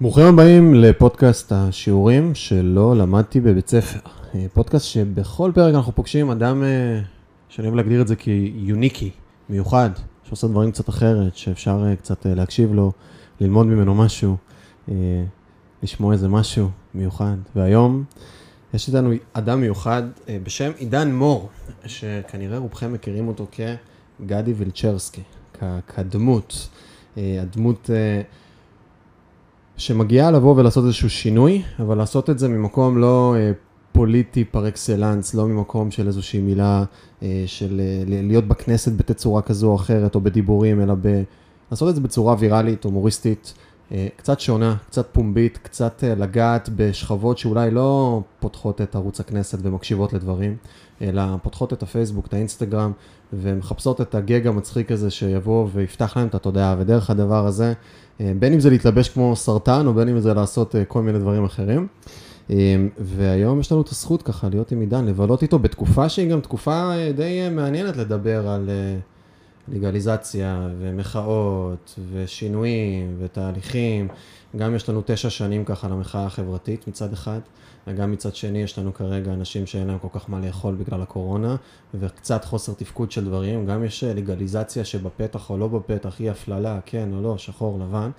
ברוכים הבאים לפודקאסט השיעורים שלא למדתי בבית ספר. אה, פודקאסט שבכל פרק אנחנו פוגשים אדם אה, שאני אוהב להגדיר את זה כיוניקי, מיוחד, שעושה דברים קצת אחרת, שאפשר אה, קצת להקשיב לו, ללמוד ממנו משהו, לשמוע איזה משהו מיוחד. והיום יש איתנו אדם מיוחד בשם עידן מור, שכנראה רובכם מכירים אותו כגדי וילצ'רסקי, כדמות. הדמות... שמגיעה לבוא ולעשות איזשהו שינוי, אבל לעשות את זה ממקום לא אה, פוליטי פר אקסלנס, לא ממקום של איזושהי מילה אה, של אה, להיות בכנסת בתצורה כזו או אחרת, או בדיבורים, אלא ב... לעשות את זה בצורה ויראלית, הומוריסטית, אה, קצת שונה, קצת פומבית, קצת אה, לגעת בשכבות שאולי לא פותחות את ערוץ הכנסת ומקשיבות לדברים, אלא פותחות את הפייסבוק, את האינסטגרם, ומחפשות את הגג המצחיק הזה שיבוא ויפתח להם את התודעה, ודרך הדבר הזה, אה, בין אם זה להתלבש כמו סרטן, או בין אם זה לעשות כל מיני דברים אחרים. והיום יש לנו את הזכות ככה להיות עם עידן, לבלות איתו בתקופה שהיא גם תקופה די מעניינת לדבר על... לגליזציה ומחאות ושינויים ותהליכים. גם יש לנו תשע שנים ככה למחאה החברתית מצד אחד, וגם מצד שני יש לנו כרגע אנשים שאין להם כל כך מה לאכול בגלל הקורונה, וקצת חוסר תפקוד של דברים. גם יש לגליזציה שבפתח או לא בפתח, אי הפללה, כן או לא, שחור, לבן.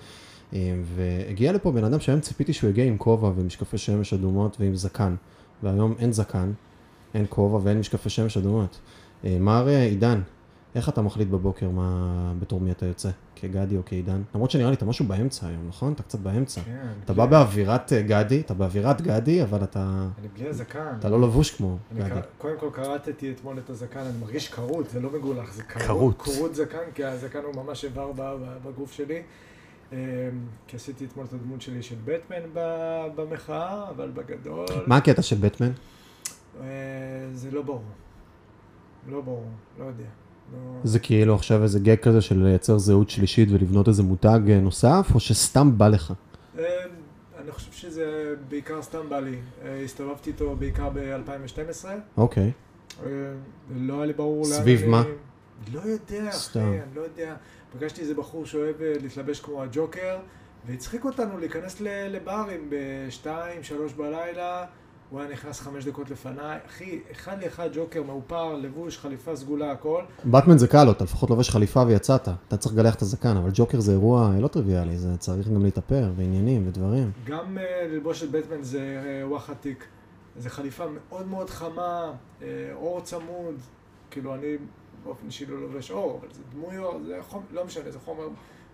והגיע לפה בן אדם שהיום ציפיתי שהוא יגיע עם כובע ומשקפי שמש אדומות ועם זקן. והיום אין זקן, אין כובע ואין משקפי שמש אדומות. מר עידן, איך אתה מחליט בבוקר מה, בתור מי אתה יוצא? כגדי או כעידן? למרות שנראה לי אתה משהו באמצע היום, נכון? אתה קצת באמצע. כן. אתה בא באווירת אה, גדי, אתה באווירת גדי, אבל אתה... אני בלי הזקן. אתה לא לבוש כמו גדי. קודם כל קראתי אתמול את הזקן, אני מרגיש כרות, זה לא מגולח, זה כרות. כרות זקן, כי הזקן הוא ממש איבר בגוף שלי. אמ, כי עשיתי אתמול את הדמות שלי של בטמן במחאה, אבל בגדול... מה הקטע של בטמן? אה, זה לא ברור. לא ברור, לא יודע. זה כאילו עכשיו איזה גג כזה של לייצר זהות שלישית ולבנות איזה מותג אה, נוסף, או שסתם בא לך? אה, אני חושב שזה בעיקר סתם בא לי. אה, הסתובבתי איתו בעיקר ב-2012. אוקיי. לא היה לי ברור לאן סביב מה? לא יודע, אחי, אני לא יודע. פגשתי איזה בחור שאוהב להתלבש כמו הג'וקר, והצחיק אותנו להיכנס לברים בשתיים, שלוש בלילה. הוא היה נכנס חמש דקות לפניי, אחי, אחד לאחד ג'וקר מאופר, לבוש, חליפה סגולה, הכל. באטמן זה קל, אתה לפחות לובש חליפה ויצאת, אתה צריך לגלח את הזקן, אבל ג'וקר זה אירוע לא טריוויאלי, זה צריך גם להתאפר, ועניינים ודברים. גם uh, ללבוש את בטמן זה uh, וואחד תיק, זה חליפה מאוד מאוד חמה, uh, אור צמוד, כאילו אני באופן אישי לא לובש אור, אבל זה דמויות, זה חומר, לא משנה, זה חומר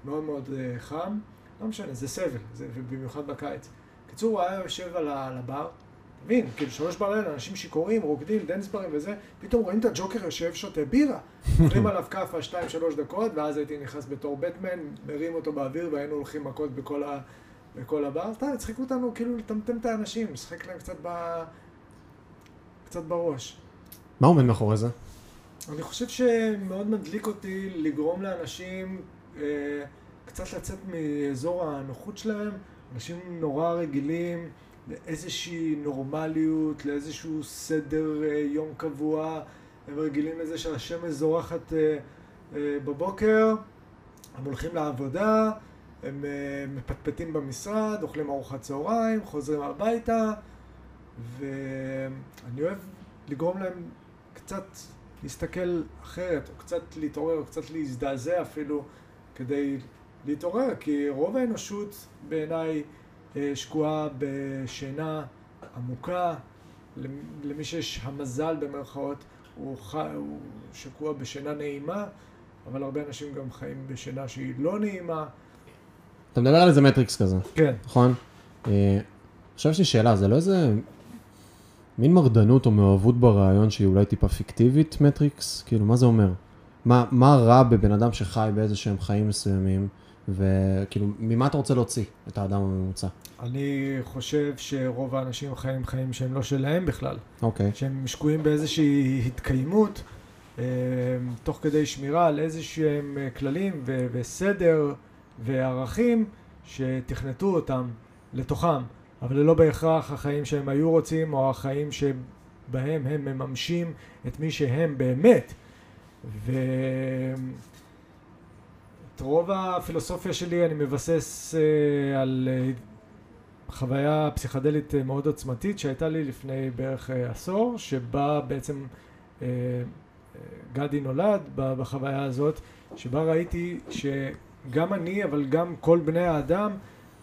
מאוד מאוד uh, חם, לא משנה, זה סבל, זה, ובמיוחד בקיץ. בקיצור, הוא היה יושב על הבר, מבין, כאילו שלוש בלילה, אנשים שיכורים, רוקדים, דנסברים וזה, פתאום רואים את הג'וקר יושב, שותה בירה. אוכלים עליו כאפה שתיים, שלוש דקות, ואז הייתי נכנס בתור בטמן, מרים אותו באוויר, והיינו הולכים מכות בכל, ה... בכל הבר. סתם, הצחיקו אותנו כאילו לטמטם את האנשים, לשחק להם קצת ב... קצת בראש. מה עומד מאחורי זה? אני חושב שמאוד מדליק אותי לגרום לאנשים אה, קצת לצאת מאזור הנוחות שלהם. אנשים נורא רגילים. לאיזושהי נורמליות, לאיזשהו סדר אה, יום קבוע. הם רגילים לזה שהשמש זורחת אה, אה, בבוקר, הם הולכים לעבודה, הם מפטפטים במשרד, אוכלים ארוחת צהריים, חוזרים הביתה, ואני אוהב לגרום להם קצת להסתכל אחרת, או קצת להתעורר, או קצת להזדעזע אפילו, כדי להתעורר, כי רוב האנושות בעיניי שקועה בשינה עמוקה, למי שיש המזל במרכאות, הוא, ח... הוא שקוע בשינה נעימה, אבל הרבה אנשים גם חיים בשינה שהיא לא נעימה. אתה מדבר על איזה מטריקס כזה. כן. נכון? אה, עכשיו יש לי שאלה, זה לא איזה מין מרדנות או מאוהבות ברעיון שהיא אולי טיפה פיקטיבית מטריקס? כאילו, מה זה אומר? מה, מה רע בבן אדם שחי באיזה שהם חיים מסוימים? וכאילו, ממה אתה רוצה להוציא את האדם הממוצע? אני חושב שרוב האנשים חיים חיים שהם לא שלהם בכלל. אוקיי. Okay. שהם שקועים באיזושהי התקיימות, אה, תוך כדי שמירה על איזשהם אה, כללים ו- וסדר וערכים שתכנתו אותם לתוכם, אבל לא בהכרח החיים שהם היו רוצים או החיים שבהם הם מממשים את מי שהם באמת. ו... את רוב הפילוסופיה שלי אני מבסס אה, על אה, חוויה פסיכדלית אה, מאוד עוצמתית שהייתה לי לפני בערך אה, עשור, שבה בעצם אה, אה, גדי נולד בחוויה הזאת, שבה ראיתי שגם אני, אבל גם כל בני האדם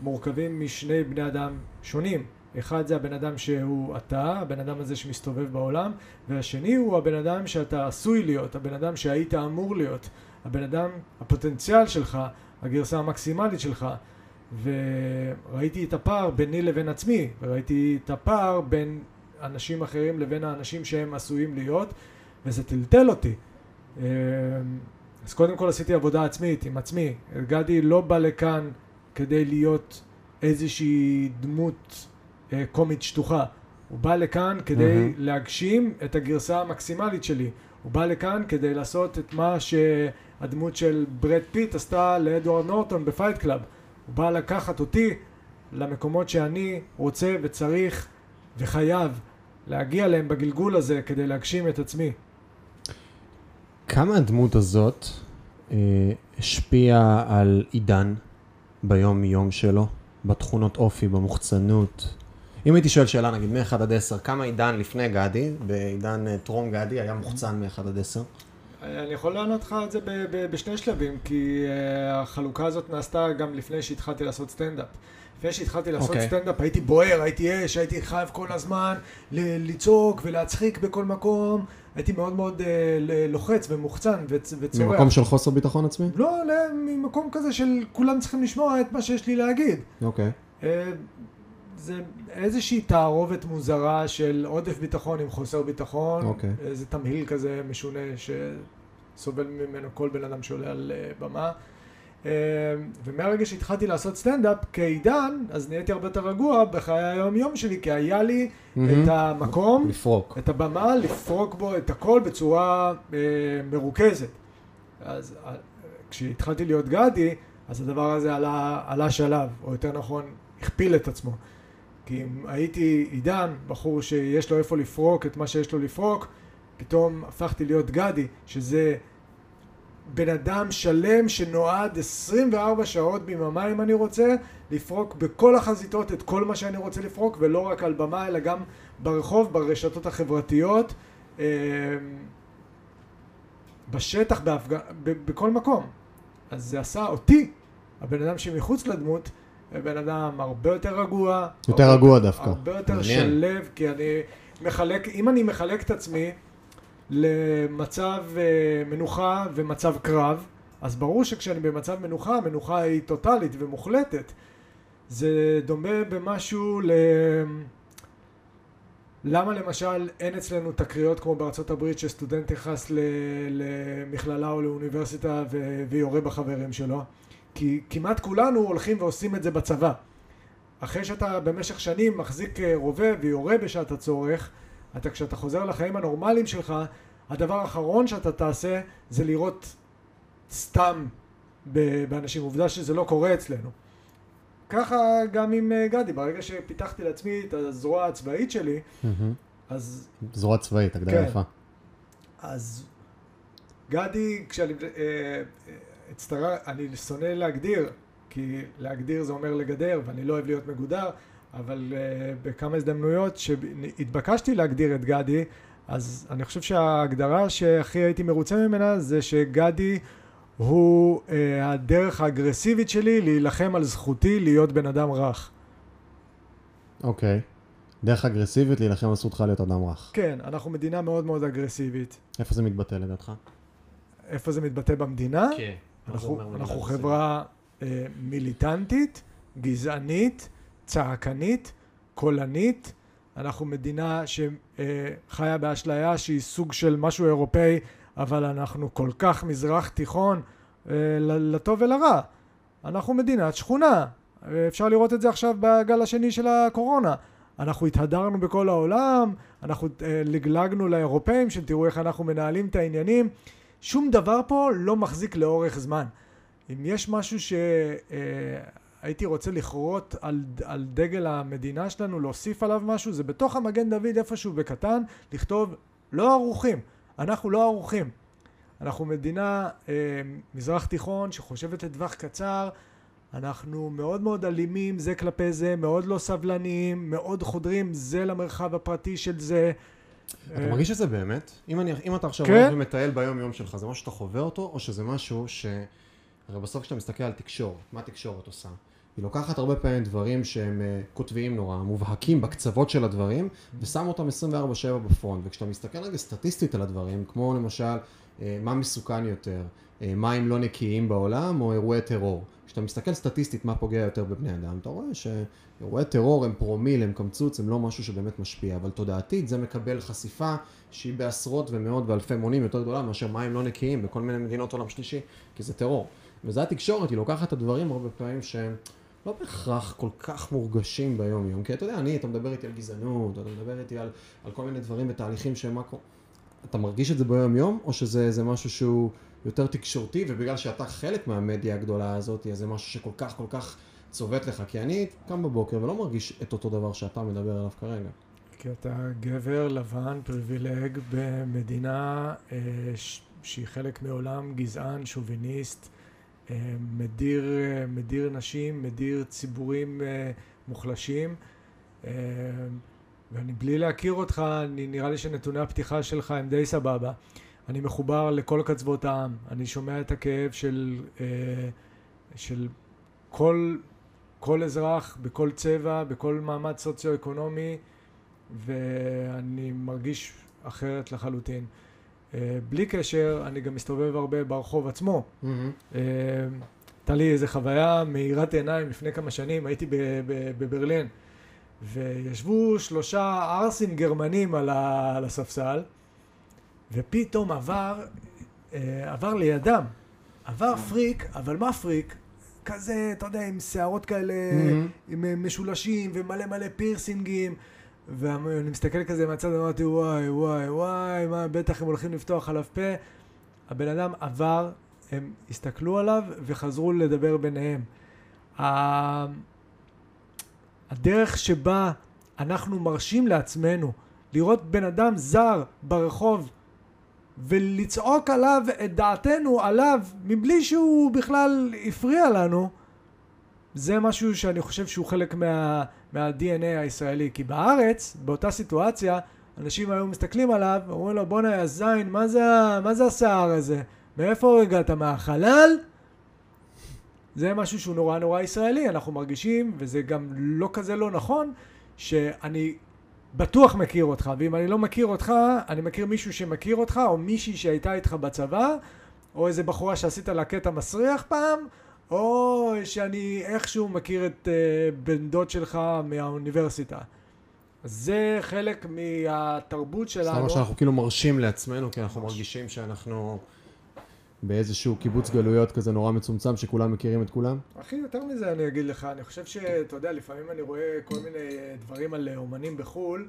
מורכבים משני בני אדם שונים. אחד זה הבן אדם שהוא אתה, הבן אדם הזה שמסתובב בעולם, והשני הוא הבן אדם שאתה עשוי להיות, הבן אדם שהיית אמור להיות, הבן אדם, הפוטנציאל שלך, הגרסה המקסימלית שלך. וראיתי את הפער ביני לבין עצמי, וראיתי את הפער בין אנשים אחרים לבין האנשים שהם עשויים להיות, וזה טלטל אותי. אמ, אז קודם כל עשיתי עבודה עצמית עם עצמי. גדי לא בא לכאן כדי להיות איזושהי דמות אה, קומית שטוחה. הוא בא לכאן כדי Mhm. להגשים את הגרסה המקסימלית שלי. הוא בא לכאן כדי לעשות את מה שהדמות של ברד פיט עשתה לאדוארד נורטון ב Fight Club. הוא בא לקחת אותי למקומות שאני רוצה וצריך וחייב להגיע אליהם בגלגול הזה כדי להגשים את עצמי. כמה הדמות הזאת אה, השפיעה על עידן ביום-יום שלו, בתכונות אופי, במוחצנות? אם הייתי שואל שאלה, נגיד, מ-1 עד 10, כמה עידן לפני גדי, בעידן אה, טרום גדי, היה מוחצן מ-1 עד 10? אני יכול לענות לך את זה בשני שלבים, כי uh, החלוקה הזאת נעשתה גם לפני שהתחלתי לעשות סטנדאפ. לפני שהתחלתי לעשות אוקיי. okay. סטנדאפ הייתי בוער, הייתי אש, הייתי חייב כל הזמן לצעוק ולהצחיק בכל מקום. הייתי מאוד מאוד ל- לוחץ ומוחצן וצ- וצורח. ממקום של חוסר ביטחון עצמי? לא, לא, ממקום כזה של כולם צריכים לשמוע את מה שיש לי להגיד. אוקיי. אה, זה איזושהי תערובת מוזרה של עודף ביטחון עם חוסר ביטחון. אוקיי. איזה תמהיל כזה משונה שסובל ממנו כל בן אדם שעולה על אה, במה. אה, ומהרגע שהתחלתי לעשות סטנדאפ כעידן, אז נהייתי הרבה יותר רגוע בחיי היום יום שלי, כי היה לי מהמם. את המקום, לפרוק. את הבמה, לפרוק בו את הכל בצורה אה, מרוכזת. אז אה, כשהתחלתי להיות גדי, אז הדבר הזה עלה, עלה שלב, או יותר נכון, הכפיל את עצמו. כי אם הייתי עידן, בחור שיש לו איפה לפרוק את מה שיש לו לפרוק, פתאום הפכתי להיות גדי, שזה בן אדם שלם שנועד 24 שעות ביממה אם אני רוצה, לפרוק בכל החזיתות את כל מה שאני רוצה לפרוק, ולא רק על במה, אלא גם ברחוב, ברשתות החברתיות, אה, בשטח, בהפג... בכל מקום. אז זה עשה אותי, הבן אדם שמחוץ לדמות, בן אדם הרבה יותר רגוע. יותר הרבה- רגוע דווקא. הרבה יותר מעניין. שלב, כי אני מחלק, אם אני מחלק את עצמי למצב אה, מנוחה ומצב קרב, אז ברור שכשאני במצב מנוחה, המנוחה היא טוטאלית ומוחלטת. זה דומה במשהו ל... למה למשל אין אצלנו תקריות כמו בארצות הברית שסטודנט נכנס ל- למכללה או לאוניברסיטה ו- ויורה בחברים שלו? כי כמעט כולנו הולכים ועושים את זה בצבא. אחרי שאתה במשך שנים מחזיק אה, רובה ויורה בשעת הצורך, אתה כשאתה חוזר לחיים הנורמליים שלך, הדבר האחרון שאתה תעשה זה לירות סתם באנשים. עובדה שזה לא קורה אצלנו. ככה גם עם אה, גדי, ברגע שפיתחתי לעצמי את הזרוע הצבאית שלי, מהמם. אז, זרוע צבאית, הגדרה כן. יפה. אז גדי, כשאני אה, אה, אצטרך, אני שונא להגדיר, כי להגדיר זה אומר לגדר, ואני לא אוהב להיות מגודר, אבל אה, בכמה הזדמנויות שהתבקשתי להגדיר את גדי, אז אני חושב שההגדרה שהכי הייתי מרוצה ממנה זה שגדי הוא אה, הדרך האגרסיבית שלי להילחם על זכותי להיות בן אדם רך. אוקיי. דרך אגרסיבית להילחם על זכותך להיות אדם רך. כן, אנחנו מדינה מאוד מאוד אגרסיבית. איפה זה מתבטא לדעתך? איפה זה מתבטא במדינה? כן. אנחנו, אנחנו חברה אה, מיליטנטית, גזענית, צעקנית, קולנית. אנחנו מדינה שחיה באשליה שהיא סוג של משהו אירופאי, אבל אנחנו כל כך מזרח תיכון אה, לטוב ולרע. אנחנו מדינת שכונה. אה, אפשר לראות את זה עכשיו בגל השני של הקורונה. אנחנו התהדרנו בכל העולם, אנחנו אה, לגלגנו לאירופאים, שתראו איך אנחנו מנהלים את העניינים. שום דבר פה לא מחזיק לאורך זמן. אם יש משהו שהייתי רוצה לכרות על, על דגל המדינה שלנו, להוסיף עליו משהו, זה בתוך המגן דוד איפשהו בקטן, לכתוב לא ערוכים. אנחנו לא ערוכים. אנחנו מדינה, אה, מזרח תיכון, שחושבת לטווח קצר, אנחנו מאוד מאוד אלימים זה כלפי זה, מאוד לא סבלניים, מאוד חודרים זה למרחב הפרטי של זה. אתה מרגיש את זה באמת? אם, אני, אם אתה עכשיו כן. הולך ומטייל ביום יום שלך, זה משהו שאתה חווה אותו, או שזה משהו ש... הרי בסוף כשאתה מסתכל על תקשורת, מה תקשורת עושה? היא לוקחת הרבה פעמים דברים שהם uh, קוטביים נורא, מובהקים בקצוות של הדברים, ושם אותם 24/7 בפרונט. וכשאתה מסתכל רגע סטטיסטית על הדברים, כמו למשל, מה מסוכן יותר, uh, מים לא נקיים בעולם, או אירועי טרור. כשאתה מסתכל סטטיסטית מה פוגע יותר בבני אדם, אתה רואה שאירועי טרור הם פרומיל, הם קמצוץ, הם לא משהו שבאמת משפיע, אבל תודעתית זה מקבל חשיפה שהיא בעשרות ומאות ואלפי מונים יותר גדולה מאשר מים לא נקיים בכל מיני מדינות עולם שלישי, כי זה טרור. וזה התקשורת, היא לוקחת את הדברים הרבה פעמים שהם לא בהכרח כל כך מורגשים ביום יום, כי אתה יודע, אני, אתה מדבר איתי על גזענות, אתה מדבר איתי על, על כל מיני דברים ותהליכים שהם מקרו... אתה מרגיש את זה ביום יום, או שזה משהו שהוא יותר תקשורתי, ובגלל שאתה חלק מהמדיה הגדולה הזאת, אז זה משהו שכל כך כל כך צובט לך, כי אני קם בבוקר ולא מרגיש את אותו דבר שאתה מדבר עליו כרגע. כי אתה גבר לבן פריבילג במדינה אה, ש- שהיא חלק מעולם גזען, שוביניסט, אה, מדיר, אה, מדיר נשים, מדיר ציבורים אה, מוחלשים. אה, ואני בלי להכיר אותך, אני, נראה לי שנתוני הפתיחה שלך הם די סבבה. אני מחובר לכל קצוות העם, אני שומע את הכאב של, אה, של כל, כל אזרח, בכל צבע, בכל מעמד סוציו-אקונומי, ואני מרגיש אחרת לחלוטין. אה, בלי קשר, אני גם מסתובב הרבה ברחוב עצמו. Mm-hmm. אה, הייתה לי איזו חוויה מאירת עיניים לפני כמה שנים, הייתי ב- ב- בברלין, וישבו שלושה ערסים גרמנים על, ה- על הספסל, ופתאום עבר, אה, עבר לידם, עבר פריק, אבל מה פריק? כזה, אתה יודע, עם שערות כאלה, Mm-hmm. עם אה, משולשים ומלא מלא פירסינגים. ואני מסתכל כזה מהצד, אמרתי, וואי, וואי, וואי, מה, בטח הם הולכים לפתוח עליו פה. הבן אדם עבר, הם הסתכלו עליו וחזרו לדבר ביניהם. הדרך שבה אנחנו מרשים לעצמנו לראות בן אדם זר ברחוב ולצעוק עליו את דעתנו עליו מבלי שהוא בכלל הפריע לנו, זה משהו שאני חושב שהוא חלק מה, מה-DNA הישראלי. כי בארץ, באותה סיטואציה, אנשים היו מסתכלים עליו, אומרים לו, בואנה יא זין, מה זה השיער הזה? מאיפה הגעת? מהחלל? זה משהו שהוא נורא נורא ישראלי, אנחנו מרגישים, וזה גם לא כזה לא נכון, שאני בטוח מכיר אותך, ואם אני לא מכיר אותך, אני מכיר מישהו שמכיר אותך, או מישהי שהייתה איתך בצבא, או איזה בחורה שעשית לה קטע מסריח פעם, או שאני איכשהו מכיר את uh, בן דוד שלך מהאוניברסיטה. זה חלק מהתרבות זאת שלנו. אומרת שאנחנו כאילו מרשים לעצמנו, כי אנחנו מרגישים שאנחנו באיזשהו קיבוץ גלויות כזה נורא מצומצם, שכולם מכירים את כולם. אחי, יותר מזה אני אגיד לך, אני חושב שאתה יודע, לפעמים אני רואה כל מיני דברים על אומנים בחו"ל,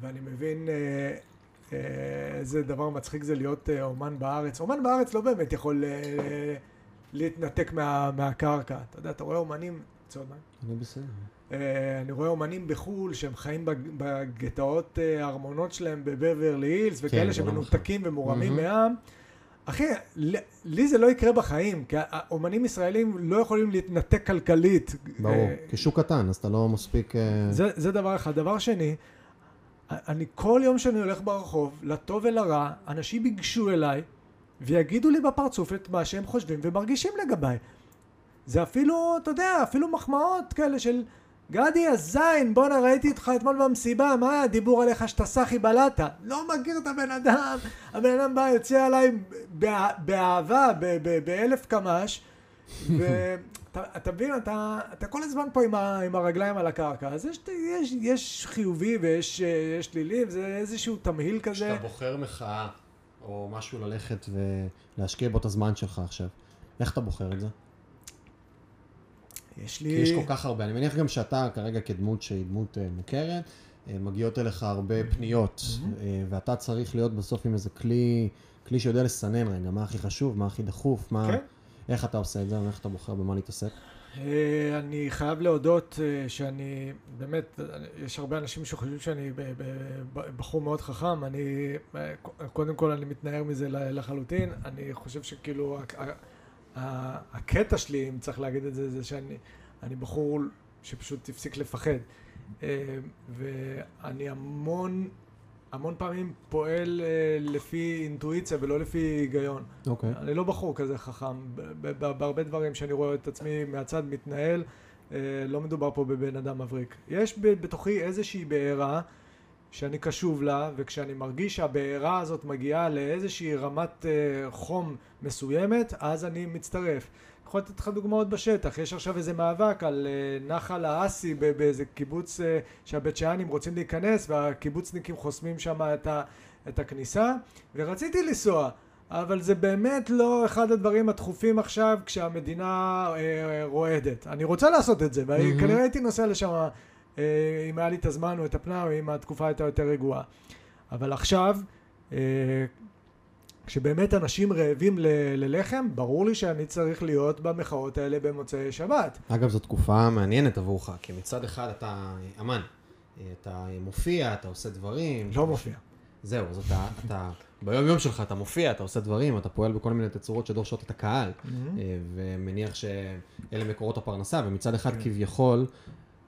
ואני מבין אה, אה, איזה דבר מצחיק זה להיות אה, אומן בארץ. אומן בארץ לא באמת יכול אה, להתנתק מה, מהקרקע. אתה יודע, אתה רואה אומנים, צוד מים? אני בסדר. אה, אני רואה אומנים בחו"ל שהם חיים בג- בגטאות אה, הארמונות שלהם בבברלי הילס, וכאלה זה לא שמנותקים ומורמים מהמם. מעם. אחי, לי זה לא יקרה בחיים, כי האומנים ישראלים לא יכולים להתנתק כלכלית. ברור. אה, כשוק קטן, אז אתה לא מספיק... אה, זה, זה דבר אחד. דבר שני, אני כל יום שאני הולך ברחוב, לטוב ולרע, אנשים ייגשו אליי ויגידו לי בפרצוף את מה שהם חושבים ומרגישים לגביי. זה אפילו, אתה יודע, אפילו מחמאות כאלה של גדי הזין, בואנה ראיתי אותך אתמול במסיבה, מה היה הדיבור עליך שאתה סחי בלטה? לא מכיר את הבן אדם, הבן אדם בא, יוצא עליי בא- באהבה, באלף קמ"ש, ואתה אתה מבין, אתה, אתה כל הזמן פה עם, ה, עם הרגליים על הקרקע, אז יש, יש, יש חיובי ויש יש שלילי, וזה איזשהו תמהיל כזה. כשאתה בוחר מחאה, או משהו ללכת ולהשקיע בו את הזמן שלך עכשיו, איך אתה בוחר את זה? יש כי לי... יש כל כך הרבה, אני מניח גם שאתה כרגע כדמות שהיא דמות אה, מוכרת, אה, מגיעות אליך הרבה פניות, אה, ואתה צריך להיות בסוף עם איזה כלי, כלי שיודע לסנן רגע, מה הכי חשוב, מה הכי דחוף, מה... כן. איך אתה עושה את זה? איך אתה בוחר במה להתעסק? אני חייב להודות שאני, באמת, יש הרבה אנשים שחושבים שאני בחור מאוד חכם, אני, קודם כל אני מתנער מזה לחלוטין, אני חושב שכאילו, הקטע שלי, אם צריך להגיד את זה, זה שאני אני בחור שפשוט הפסיק לפחד. אה, ואני המון, המון פעמים פועל אה, לפי אינטואיציה ולא לפי היגיון. אוקיי. אני לא בחור כזה חכם, בהרבה דברים שאני רואה את עצמי מהצד מתנהל, אה, לא מדובר פה בבן אדם מבריק. יש בתוכי איזושהי בעירה שאני קשוב לה, וכשאני מרגיש שהבעירה הזאת מגיעה לאיזושהי רמת אה, חום מסוימת, אז אני מצטרף. אני יכול לתת לך דוגמאות בשטח, יש עכשיו איזה מאבק על אה, נחל האסי באיזה קיבוץ אה, שהבית שאנים רוצים להיכנס והקיבוצניקים חוסמים שם את, ה- את הכניסה ורציתי לנסוע אבל זה באמת לא אחד הדברים הדחופים עכשיו כשהמדינה אה, רועדת. אני רוצה לעשות את זה, וכנראה הייתי נוסע לשם אם היה לי את הזמן או את הפנאי או אם התקופה הייתה יותר רגועה. אבל עכשיו, אה, כשבאמת אנשים רעבים ל- ללחם, ברור לי שאני צריך להיות במחאות האלה במוצאי שבת. אגב, זו תקופה מעניינת עבורך, כי מצד אחד אתה אמן. אתה מופיע, אתה עושה דברים. לא מופיע. זהו, אז אתה, אתה ביום יום שלך אתה מופיע, אתה עושה דברים, אתה פועל בכל מיני תצורות שדורשות את הקהל, אה, ומניח שאלה מקורות הפרנסה, ומצד אחד כן. כביכול,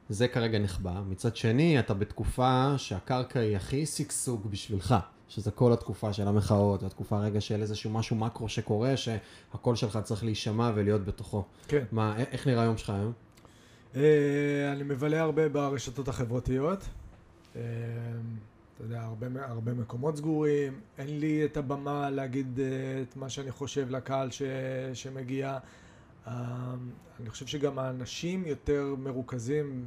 זה כרגע נחבא, מצד שני, אתה בתקופה שהקרקע היא הכי שגשוג בשבילך, שזה כל התקופה של המחאות, והתקופה רגע של איזשהו משהו מקרו שקורה, שהקול שלך צריך להישמע ולהיות בתוכו. כן. מה, איך נראה היום שלך היום? אה, אני מבלה הרבה ברשתות החברתיות. אה, אתה יודע, הרבה, הרבה מקומות סגורים, אין לי את הבמה להגיד אה, את מה שאני חושב לקהל ש, שמגיע. אה, אני חושב שגם האנשים יותר מרוכזים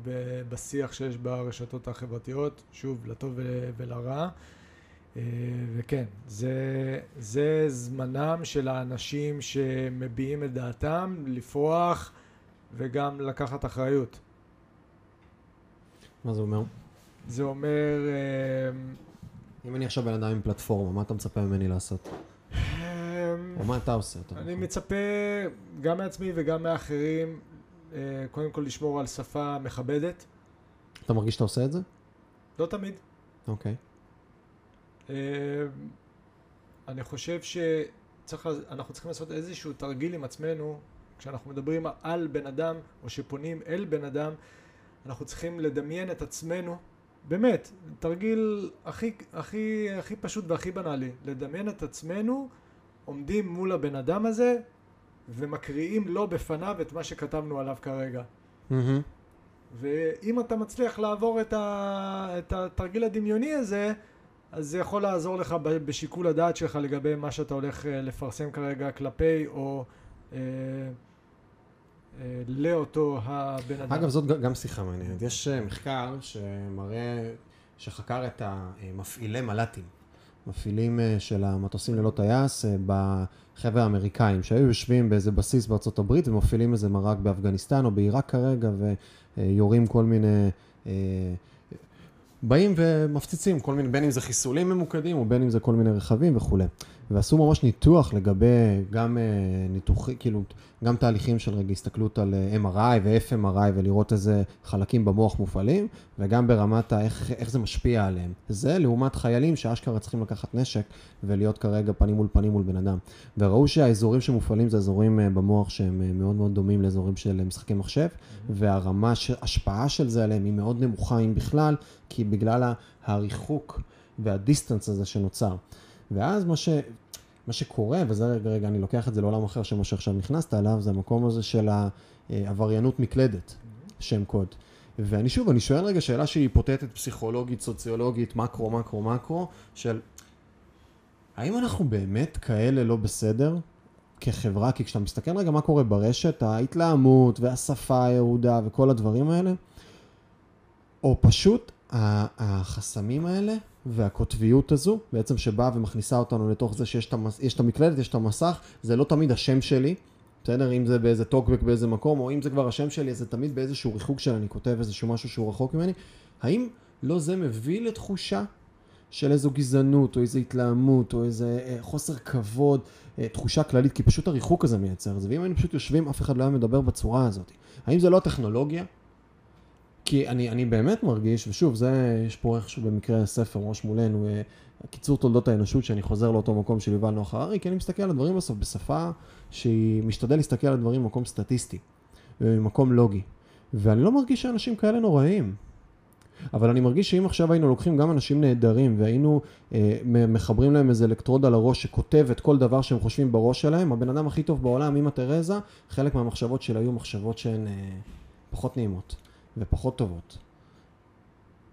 בשיח שיש ברשתות החברתיות, שוב, לטוב ול- ולרע. אה, וכן, זה, זה זמנם של האנשים שמביעים את דעתם לפרוח וגם לקחת אחריות. מה זה אומר? זה אומר... אה, אם אני עכשיו בן אדם עם פלטפורמה, מה אתה מצפה ממני לעשות? או מה אתה עושה? אתה אני מצפה גם מעצמי וגם מאחרים, אה, קודם כל לשמור על שפה מכבדת. אתה מרגיש שאתה עושה את זה? לא תמיד. אוקיי. אה, אני חושב שאנחנו צריכים לעשות איזשהו תרגיל עם עצמנו, כשאנחנו מדברים על בן אדם, או שפונים אל בן אדם, אנחנו צריכים לדמיין את עצמנו, באמת, תרגיל הכי, הכי, הכי פשוט והכי בנאלי, לדמיין את עצמנו עומדים מול הבן אדם הזה ומקריאים לו בפניו את מה שכתבנו עליו כרגע. מהמם. ואם אתה מצליח לעבור את, ה... את התרגיל הדמיוני הזה, אז זה יכול לעזור לך בשיקול הדעת שלך לגבי מה שאתה הולך אה, לפרסם כרגע כלפי או אה, אה, לאותו הבן אדם. אגב, זאת גם שיחה מעניינת. יש אה, מחקר שמראה, שחקר את המפעילי מל"טים, מפעילים אה, של המטוסים ללא טייס אה, בחבר'ה האמריקאים, שהיו יושבים באיזה בסיס בארצות הברית ומפעילים איזה מרק באפגניסטן או בעיראק כרגע, ויורים כל מיני... אה, באים ומפציצים כל מיני, בין אם זה חיסולים ממוקדים או בין אם זה כל מיני רכבים וכולי. ועשו ממש ניתוח לגבי גם אה, ניתוחי, כאילו, גם תהליכים של רגע הסתכלות על אה, MRI ו-FMRI ולראות איזה חלקים במוח מופעלים, וגם ברמת ה- איך, איך זה משפיע עליהם. זה לעומת חיילים שאשכרה צריכים לקחת נשק ולהיות כרגע פנים מול פנים מול בן אדם. וראו שהאזורים שמופעלים זה אזורים אה, במוח שהם מאוד מאוד דומים לאזורים של משחקי מחשב, והרמה, ההשפעה של זה עליהם היא מאוד נמוכה אם בכלל, כי בגלל הריחוק והדיסטנס הזה שנוצר. ואז מה, ש, מה שקורה, וזה רגע, רגע, אני לוקח את זה לעולם אחר של מה שעכשיו נכנסת אליו, זה המקום הזה של העבריינות מקלדת, שם קוד. ואני שוב, אני שואל רגע שאלה שהיא היפותטית, פסיכולוגית, סוציולוגית, מקרו, מקרו, מקרו, של האם אנחנו באמת כאלה לא בסדר כחברה? כי כשאתה מסתכל רגע מה קורה ברשת, ההתלהמות והשפה הירודה וכל הדברים האלה, או פשוט החסמים האלה והקוטביות הזו, בעצם שבאה ומכניסה אותנו לתוך זה שיש את, המס... את המקלדת, יש את המסך, זה לא תמיד השם שלי, בסדר? אם זה באיזה טוקבק באיזה מקום, או אם זה כבר השם שלי, אז זה תמיד באיזשהו ריחוק שאני כותב איזשהו משהו שהוא רחוק ממני. האם לא זה מביא לתחושה של איזו גזענות, או איזו התלהמות, או איזה אה, חוסר כבוד, אה, תחושה כללית, כי פשוט הריחוק הזה מייצר את זה, ואם היינו פשוט יושבים, אף אחד לא היה מדבר בצורה הזאת. האם זה לא הטכנולוגיה? כי אני, אני באמת מרגיש, ושוב, זה, יש פה איכשהו במקרה ספר ממש מולנו, אה, קיצור תולדות האנושות, שאני חוזר לאותו מקום של יובל נוח הררי, כי אני מסתכל על הדברים בסוף בשפה שהיא משתדל להסתכל על הדברים במקום סטטיסטי, במקום לוגי. ואני לא מרגיש שאנשים כאלה נוראים. אבל אני מרגיש שאם עכשיו היינו לוקחים גם אנשים נהדרים והיינו אה, מחברים להם איזה אלקטרוד על הראש שכותב את כל דבר שהם חושבים בראש שלהם, הבן אדם הכי טוב בעולם, אמא תרזה, חלק מהמחשבות שלה היו מחשבות שהן אה, פחות נעימות ופחות טובות.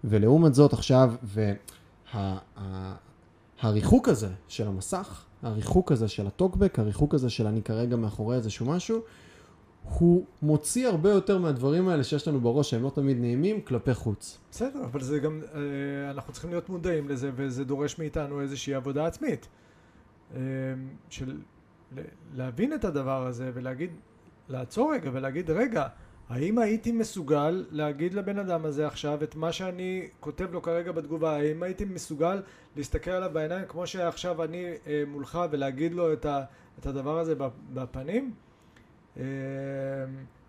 ולעומת זאת עכשיו, והריחוק וה, הזה של המסך, הריחוק הזה של הטוקבק, הריחוק הזה של אני כרגע מאחורי איזשהו משהו, הוא מוציא הרבה יותר מהדברים האלה שיש לנו בראש, שהם לא תמיד נעימים, כלפי חוץ. בסדר, אבל זה גם, אה, אנחנו צריכים להיות מודעים לזה, וזה דורש מאיתנו איזושהי עבודה עצמית. אה, של להבין את הדבר הזה ולהגיד, לעצור רגע ולהגיד, רגע, האם הייתי מסוגל להגיד לבן אדם הזה עכשיו את מה שאני כותב לו כרגע בתגובה, האם הייתי מסוגל להסתכל עליו בעיניים כמו שעכשיו אני אה, מולך ולהגיד לו את, ה, את הדבר הזה בפנים? אמ,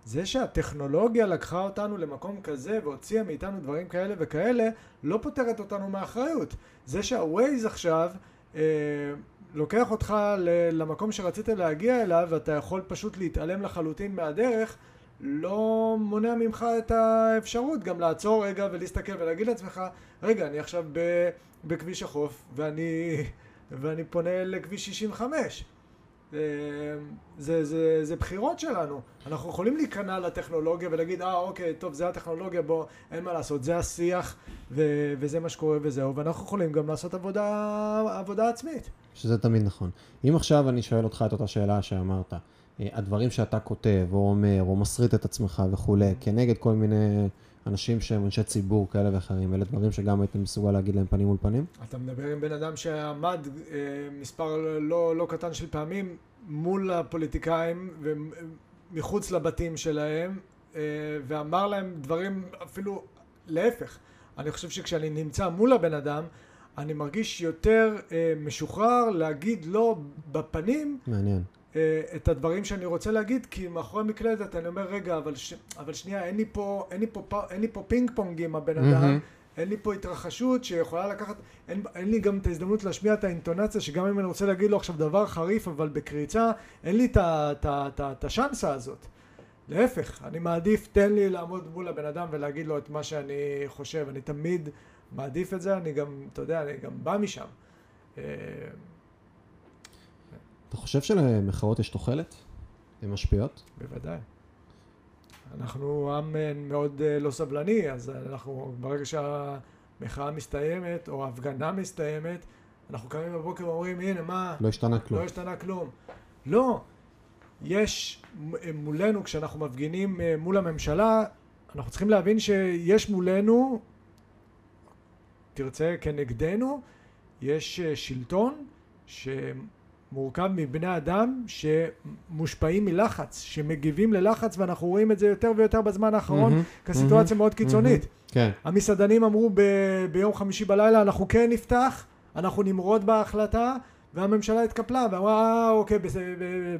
זה שהטכנולוגיה לקחה אותנו למקום כזה והוציאה מאיתנו דברים כאלה וכאלה, לא פותרת אותנו מאחריות. זה שהווייז עכשיו אה, לוקח אותך למקום שרצית להגיע אליו ואתה יכול פשוט להתעלם לחלוטין מהדרך, לא מונע ממך את האפשרות גם לעצור רגע ולהסתכל ולהגיד לעצמך, רגע, אני עכשיו בכביש החוף ואני, ואני פונה לכביש 65. אה, זה, זה, זה בחירות שלנו. אנחנו יכולים להיכנע לטכנולוגיה ולהגיד, אה, אוקיי, טוב, זה הטכנולוגיה, בוא, אין מה לעשות, זה השיח, ו- וזה מה שקורה וזהו, ואנחנו יכולים גם לעשות עבודה, עבודה עצמית. שזה תמיד נכון. אם עכשיו אני שואל אותך את אותה שאלה שאמרת, הדברים שאתה כותב, או אומר, או מסריט את עצמך וכולי, כנגד כל מיני אנשים שהם אנשי ציבור כאלה ואחרים, אלה דברים שגם הייתם מסוגל להגיד להם פנים מול פנים? אתה מדבר עם בן אדם שעמד אה, מספר לא, לא קטן של פעמים מול הפוליטיקאים ומחוץ לבתים שלהם, אה, ואמר להם דברים אפילו להפך. אני חושב שכשאני נמצא מול הבן אדם, אני מרגיש יותר אה, משוחרר להגיד לו בפנים. מעניין. אה, את הדברים שאני רוצה להגיד, כי מאחורי מקלדת אני אומר, רגע, אבל, ש... אבל שנייה, אין לי פה, אין לי פה, אין לי פה פינג פונג עם הבן אדם, mm-hmm. אין לי פה התרחשות שיכולה לקחת, אין, אין לי גם את ההזדמנות להשמיע את האינטונציה, שגם אם אני רוצה להגיד לו עכשיו דבר חריף, אבל בקריצה, אין לי את השאנסה הזאת. להפך, אני מעדיף, תן לי לעמוד מול הבן אדם ולהגיד לו את מה שאני חושב, אני תמיד מעדיף את זה, אני גם, אתה יודע, אני גם בא משם. אה, אתה חושב שלמחאות יש תוחלת? הן משפיעות? בוודאי. אנחנו עם אה, מאוד אה, לא סבלני, אז אנחנו, ברגע שהמחאה מסתיימת, או ההפגנה מסתיימת, אנחנו קמים בבוקר ואומרים, הנה, מה... לא השתנה כלום. לא השתנה כלום. לא. יש מולנו, כשאנחנו מפגינים אה, מול הממשלה, אנחנו צריכים להבין שיש מולנו, תרצה, כנגדנו, יש שלטון ש... מורכב מבני אדם שמושפעים מלחץ, שמגיבים ללחץ ואנחנו רואים את זה יותר ויותר בזמן האחרון mm-hmm, כסיטואציה mm-hmm, מאוד קיצונית. Mm-hmm, כן. המסעדנים אמרו ב- ביום חמישי בלילה אנחנו כן נפתח, אנחנו נמרוד בהחלטה והממשלה התקפלה ואמרה אה אוקיי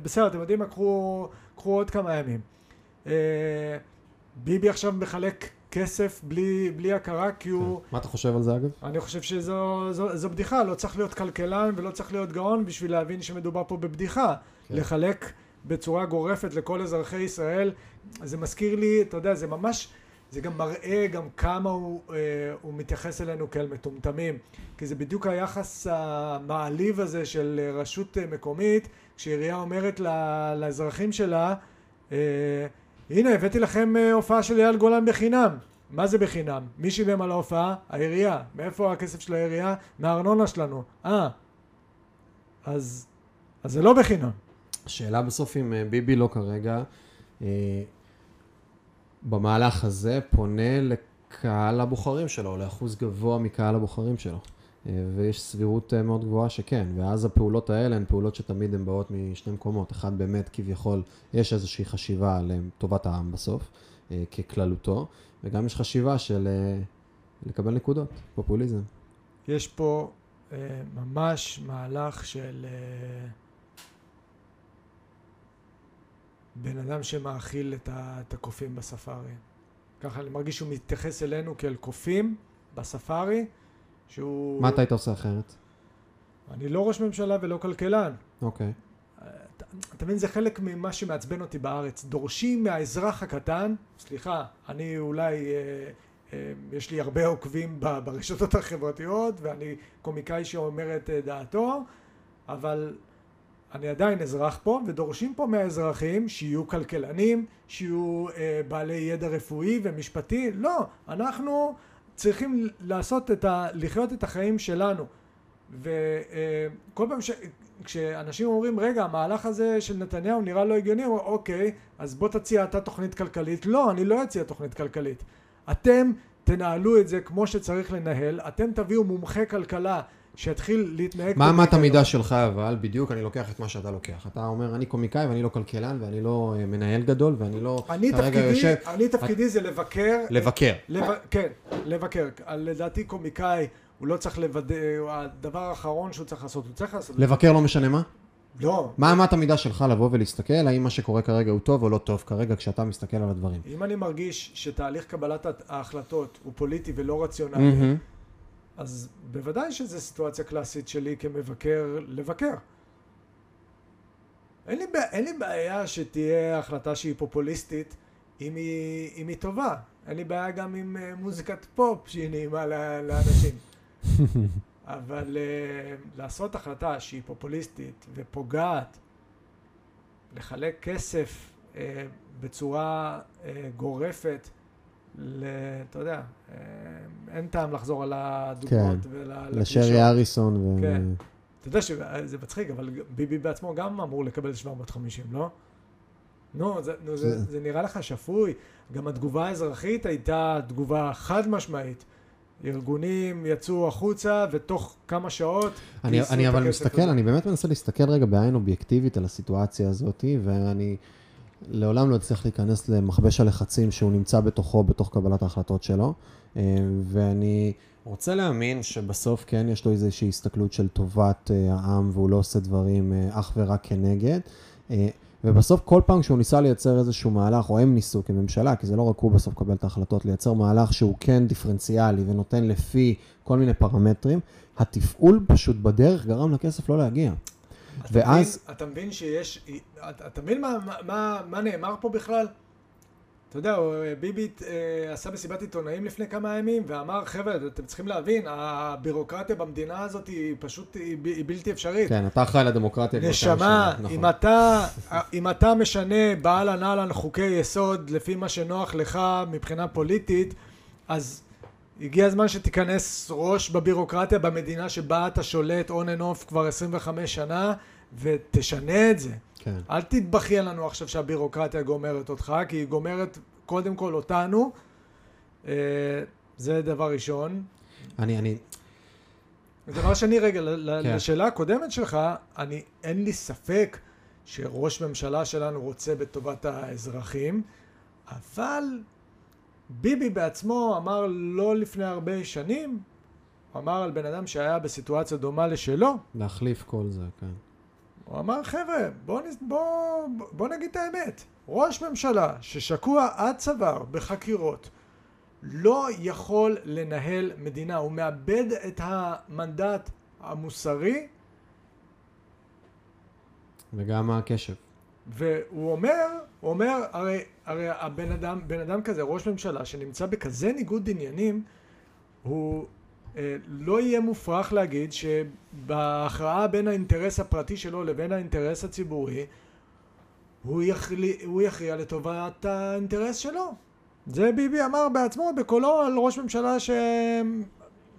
בסדר אתם יודעים מה קחו, קחו עוד כמה ימים. אה, ביבי עכשיו מחלק כסף בלי, בלי הכרה כי הוא... מה אתה חושב על זה אגב? אני חושב שזו זו, זו בדיחה, לא צריך להיות כלכלן ולא צריך להיות גאון בשביל להבין שמדובר פה בבדיחה. כן. לחלק בצורה גורפת לכל אזרחי ישראל, זה מזכיר לי, אתה יודע, זה ממש, זה גם מראה גם כמה הוא, אה, הוא מתייחס אלינו כאל מטומטמים. כי זה בדיוק היחס המעליב הזה של רשות מקומית, כשעירייה אומרת לאזרחים שלה, אה, הנה הבאתי לכם אה, הופעה של אייל גולן בחינם. מה זה בחינם? מי שילם על ההופעה? העירייה. מאיפה הכסף של העירייה? מהארנונה שלנו. אה, אז, אז זה לא בחינם. השאלה בסוף אם אה, ביבי לא כרגע, אה, במהלך הזה פונה לקהל הבוחרים שלו, לאחוז גבוה מקהל הבוחרים שלו. אה, ויש סבירות אה, מאוד גבוהה שכן, ואז הפעולות האלה הן פעולות שתמיד הן באות משני מקומות. אחד, באמת, כביכול, יש איזושהי חשיבה על טובת העם בסוף, ככללותו, וגם יש חשיבה של לקבל נקודות, פופוליזם. יש פה אה, ממש מהלך של אה, בן אדם שמאכיל את, ה, את הקופים בספארי. ככה אני מרגיש שהוא מתייחס אלינו כאל קופים בספארי, שהוא... מה אתה היית עושה אחרת? אני לא ראש ממשלה ולא כלכלן. אוקיי. אתה אתה מבין, זה חלק ממה שמעצבן אותי בארץ. דורשים מהאזרח הקטן, סליחה, אני אולי, אה, אה, יש לי הרבה עוקבים ב- ברשתות החברתיות, ואני קומיקאי שאומר את אה, דעתו, אבל אני עדיין אזרח פה, ודורשים פה מהאזרחים שיהיו כלכלנים, שיהיו אה, בעלי ידע רפואי ומשפטי. לא, אנחנו צריכים לעשות את ה... לחיות את החיים שלנו. וכל פעם ש... כשאנשים אומרים, רגע, המהלך הזה של נתניהו נראה לא הגיוני, הוא אומר, אוקיי, אז בוא תציע אתה תוכנית כלכלית. לא, אני לא אציע תוכנית כלכלית. אתם תנהלו את זה כמו שצריך לנהל, אתם תביאו מומחה כלכלה שיתחיל להתנהג... מה אמת. המידה שלך, אבל בדיוק אני לוקח את מה שאתה לוקח. אתה אומר, אני קומיקאי ואני לא כלכלן ואני לא אה, מנהל גדול ואני לא אני תפקידי, יושב... אני תפקידי זה לבקר... לבקר. לב... כן, לבקר. לדעתי קומיקאי, הוא לא צריך לוודא, הדבר האחרון שהוא צריך לעשות, הוא צריך לעשות... לבקר לא משנה מה? לא. מה אמת המידה שלך לבוא ולהסתכל, האם מה שקורה כרגע הוא טוב או לא טוב כרגע כשאתה מסתכל על הדברים? אם אני מרגיש שתהליך קבלת ההחלטות הוא פוליטי ולא רציונלי, מהמם. אז בוודאי שזו סיטואציה קלאסית שלי כמבקר, לבקר. אין לי, בעיה- אין לי בעיה שתהיה החלטה שהיא פופוליסטית אם היא, אם היא טובה. אין לי בעיה גם עם אה, מוזיקת פופ שהיא נעימה לאנשים. אבל אה, לעשות החלטה שהיא פופוליסטית ופוגעת, לחלק כסף אה, בצורה אה, גורפת, ל... אתה יודע, אה, אין טעם לחזור על הדוגמאות כן, ול... לשרי אריסון ו... כן. אתה יודע שזה מצחיק, אבל ביבי בעצמו גם אמור לקבל 750, לא? נו, זה, נו זה, זה- נראה לך שפוי. גם התגובה האזרחית הייתה תגובה חד משמעית. ארגונים יצאו החוצה, ותוך כמה שעות... אני, אני אבל מסתכל, הזה. אני באמת מנסה להסתכל רגע בעין אובייקטיבית על הסיטואציה הזאת, ואני לעולם לא אצליח להיכנס למכבש הלחצים שהוא נמצא בתוכו, בתוך קבלת ההחלטות שלו, אה, ואני רוצה להאמין שבסוף כן יש לו איזושהי הסתכלות של טובת אה, העם, והוא לא עושה דברים אה, אך ורק כנגד. ובסוף כל פעם כשהוא ניסה לייצר איזשהו מהלך, או הם ניסו כממשלה, כי זה לא רק הוא בסוף קבל את ההחלטות, לייצר מהלך שהוא כן דיפרנציאלי ונותן לפי כל מיני פרמטרים, התפעול פשוט בדרך גרם לכסף לא להגיע. ואז- מבין, אתה מבין שיש... אתה, אתה מבין מה, מה- מה, נאמר פה בכלל? אתה יודע, הוא- ביבי אה, עשה מסיבת עיתונאים לפני כמה ימים ואמר, חבר'ה, אתם צריכים להבין, הבירוקרטיה במדינה הזאת היא פשוט, היא, ב- היא בלתי אפשרית. כן, אתה אחראי לבירוקרטיה. נשמה, נכון. אם אתה, אם אתה משנה באהלן אהלן חוקי יסוד לפי מה שנוח לך מבחינה פוליטית, אז הגיע הזמן שתיכנס ראש בבירוקרטיה במדינה שבה אתה שולט on and off כבר 25 שנה, ותשנה את זה. כן. אל תתבכיין לנו עכשיו שהבירוקרטיה גומרת אותך, כי היא גומרת קודם כל אותנו. אה, זה דבר ראשון. אני, אני, ודבר שני, רגע, כן. לשאלה הקודמת שלך, אני, אין לי ספק שראש ממשלה שלנו רוצה בטובת האזרחים, אבל ביבי בעצמו אמר לא לפני הרבה שנים, הוא אמר על בן אדם שהיה בסיטואציה דומה לשלו, להחליף כל זה, כן. הוא אמר, חבר'ה, בוא, בוא, בוא נגיד את האמת. ראש ממשלה ששקוע עד צוואר בחקירות לא יכול לנהל מדינה. הוא מאבד את המנדט המוסרי, וגם הקשב. והוא אומר, הוא אומר, הרי, הרי הבן אדם, בן אדם כזה, ראש ממשלה, שנמצא בכזה ניגוד עניינים, הוא אה, לא יהיה מופרך להגיד שבהכרעה בין האינטרס הפרטי שלו לבין האינטרס הציבורי, הוא, יכלי, הוא יכריע לטובת האינטרס שלו. זה ביבי אמר בעצמו בקולו על ראש ממשלה ש...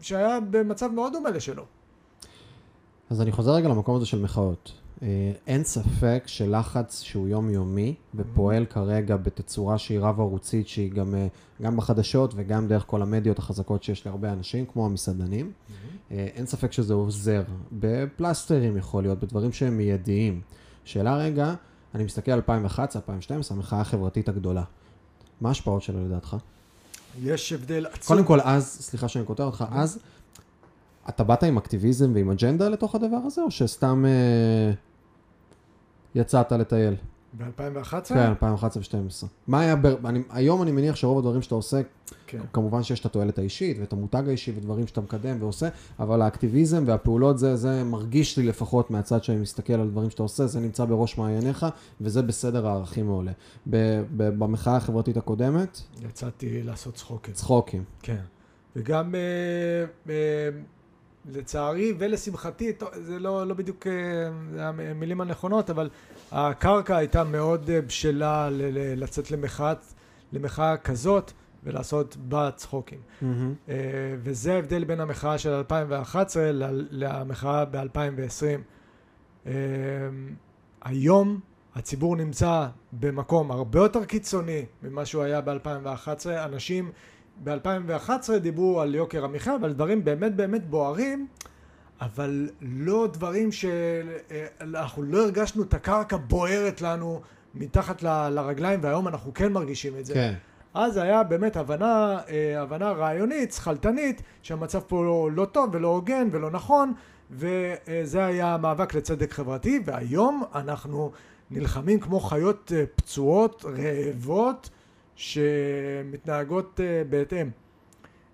שהיה במצב מאוד דומה לשלו. אז אני חוזר רגע למקום הזה של מחאות. אה, אין ספק שלחץ שהוא יומיומי ופועל כרגע בתצורה שהיא רב-ערוצית, שהיא גם, אה, גם בחדשות וגם דרך כל המדיות החזקות שיש להרבה אנשים, כמו המסעדנים. אה, אין ספק שזה עוזר. בפלסטרים יכול להיות, בדברים שהם מיידיים. שאלה רגע, אני מסתכל על 2011, 2012, המחאה החברתית הגדולה. מה ההשפעות שלה לדעתך? יש הבדל עצום. קודם כל, אז, סליחה שאני קוטע אותך, אז אתה באת עם אקטיביזם ועם אג'נדה לתוך הדבר הזה, או שסתם אה, יצאת לטייל? ב-2011? כן, 2011 ו-2012. מה היה, בר... אני, היום אני מניח שרוב הדברים שאתה עושה, כן. כמובן שיש את התועלת האישית ואת המותג האישי ודברים שאתה מקדם ועושה, אבל האקטיביזם והפעולות, זה, זה מרגיש לי לפחות מהצד שאני מסתכל על דברים שאתה עושה, זה נמצא בראש מעייניך, וזה בסדר הערכים העולה. ב- ב- במחאה החברתית הקודמת, יצאתי לעשות צחוקים. צחוקים. כן. וגם אה, אה, לצערי ולשמחתי, זה לא, לא בדיוק אה, המילים הנכונות, אבל הקרקע הייתה מאוד אה, בשלה ל- ל- לצאת למחאת, למחאה כזאת ולעשות בה צחוקים. אה, וזה ההבדל בין המחאה של 2011 ל- למחאה ב-2020. אה, היום הציבור נמצא במקום הרבה יותר קיצוני ממה שהוא היה ב-2011. אנשים ב-2011 דיברו על יוקר המחיה ועל דברים באמת באמת בוערים, אבל לא דברים שאנחנו לא הרגשנו את הקרקע בוערת לנו מתחת ל- לרגליים והיום אנחנו כן מרגישים את זה. כן. אז היה באמת הבנה, אה, הבנה רעיונית, שכלתנית, שהמצב פה לא, לא טוב ולא הוגן ולא נכון, וזה היה המאבק לצדק חברתי, והיום אנחנו נלחמים כמו חיות אה, פצועות, רעבות, שמתנהגות אה, בהתאם.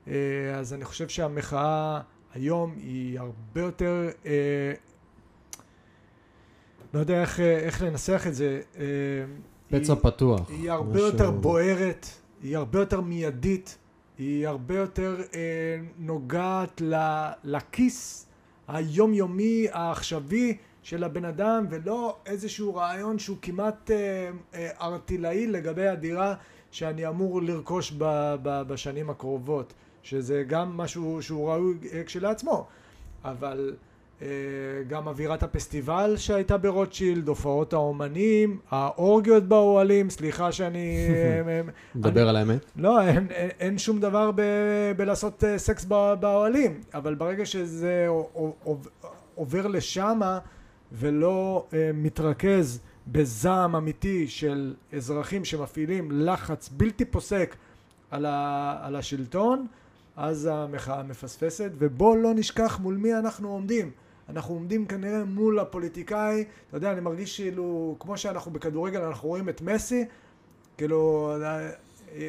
אה, אז אני חושב שהמחאה היום היא הרבה יותר, אה, לא יודע איך, אה, איך לנסח את זה. אה, פצע היא- פתוח. היא הרבה משהו- יותר בוערת, היא הרבה יותר מיידית, היא הרבה יותר אה, נוגעת ל, לכיס היומיומי העכשווי של הבן אדם ולא איזשהו רעיון שהוא כמעט אה, אה, ארטילאי לגבי הדירה שאני אמור לרכוש ב, ב, בשנים הקרובות שזה גם משהו שהוא ראוי אה, כשלעצמו אבל אה, גם אווירת הפסטיבל שהייתה ברוטשילד, הופעות האומנים, האורגיות באוהלים, סליחה שאני... אה, אה, על האמת. לא, אין, אין, אין שום דבר ב, בלעשות סקס בא- באוהלים, אבל ברגע שזה עובר לשמה ולא מתרכז בזעם אמיתי של אזרחים שמפעילים לחץ בלתי פוסק על, ה, על השלטון, אז המחאה מפספסת, ובוא לא נשכח מול מי אנחנו עומדים. אנחנו עומדים כנראה מול הפוליטיקאי, אתה יודע, אני מרגיש כאילו, כמו שאנחנו בכדורגל, אנחנו רואים את מסי, כאילו,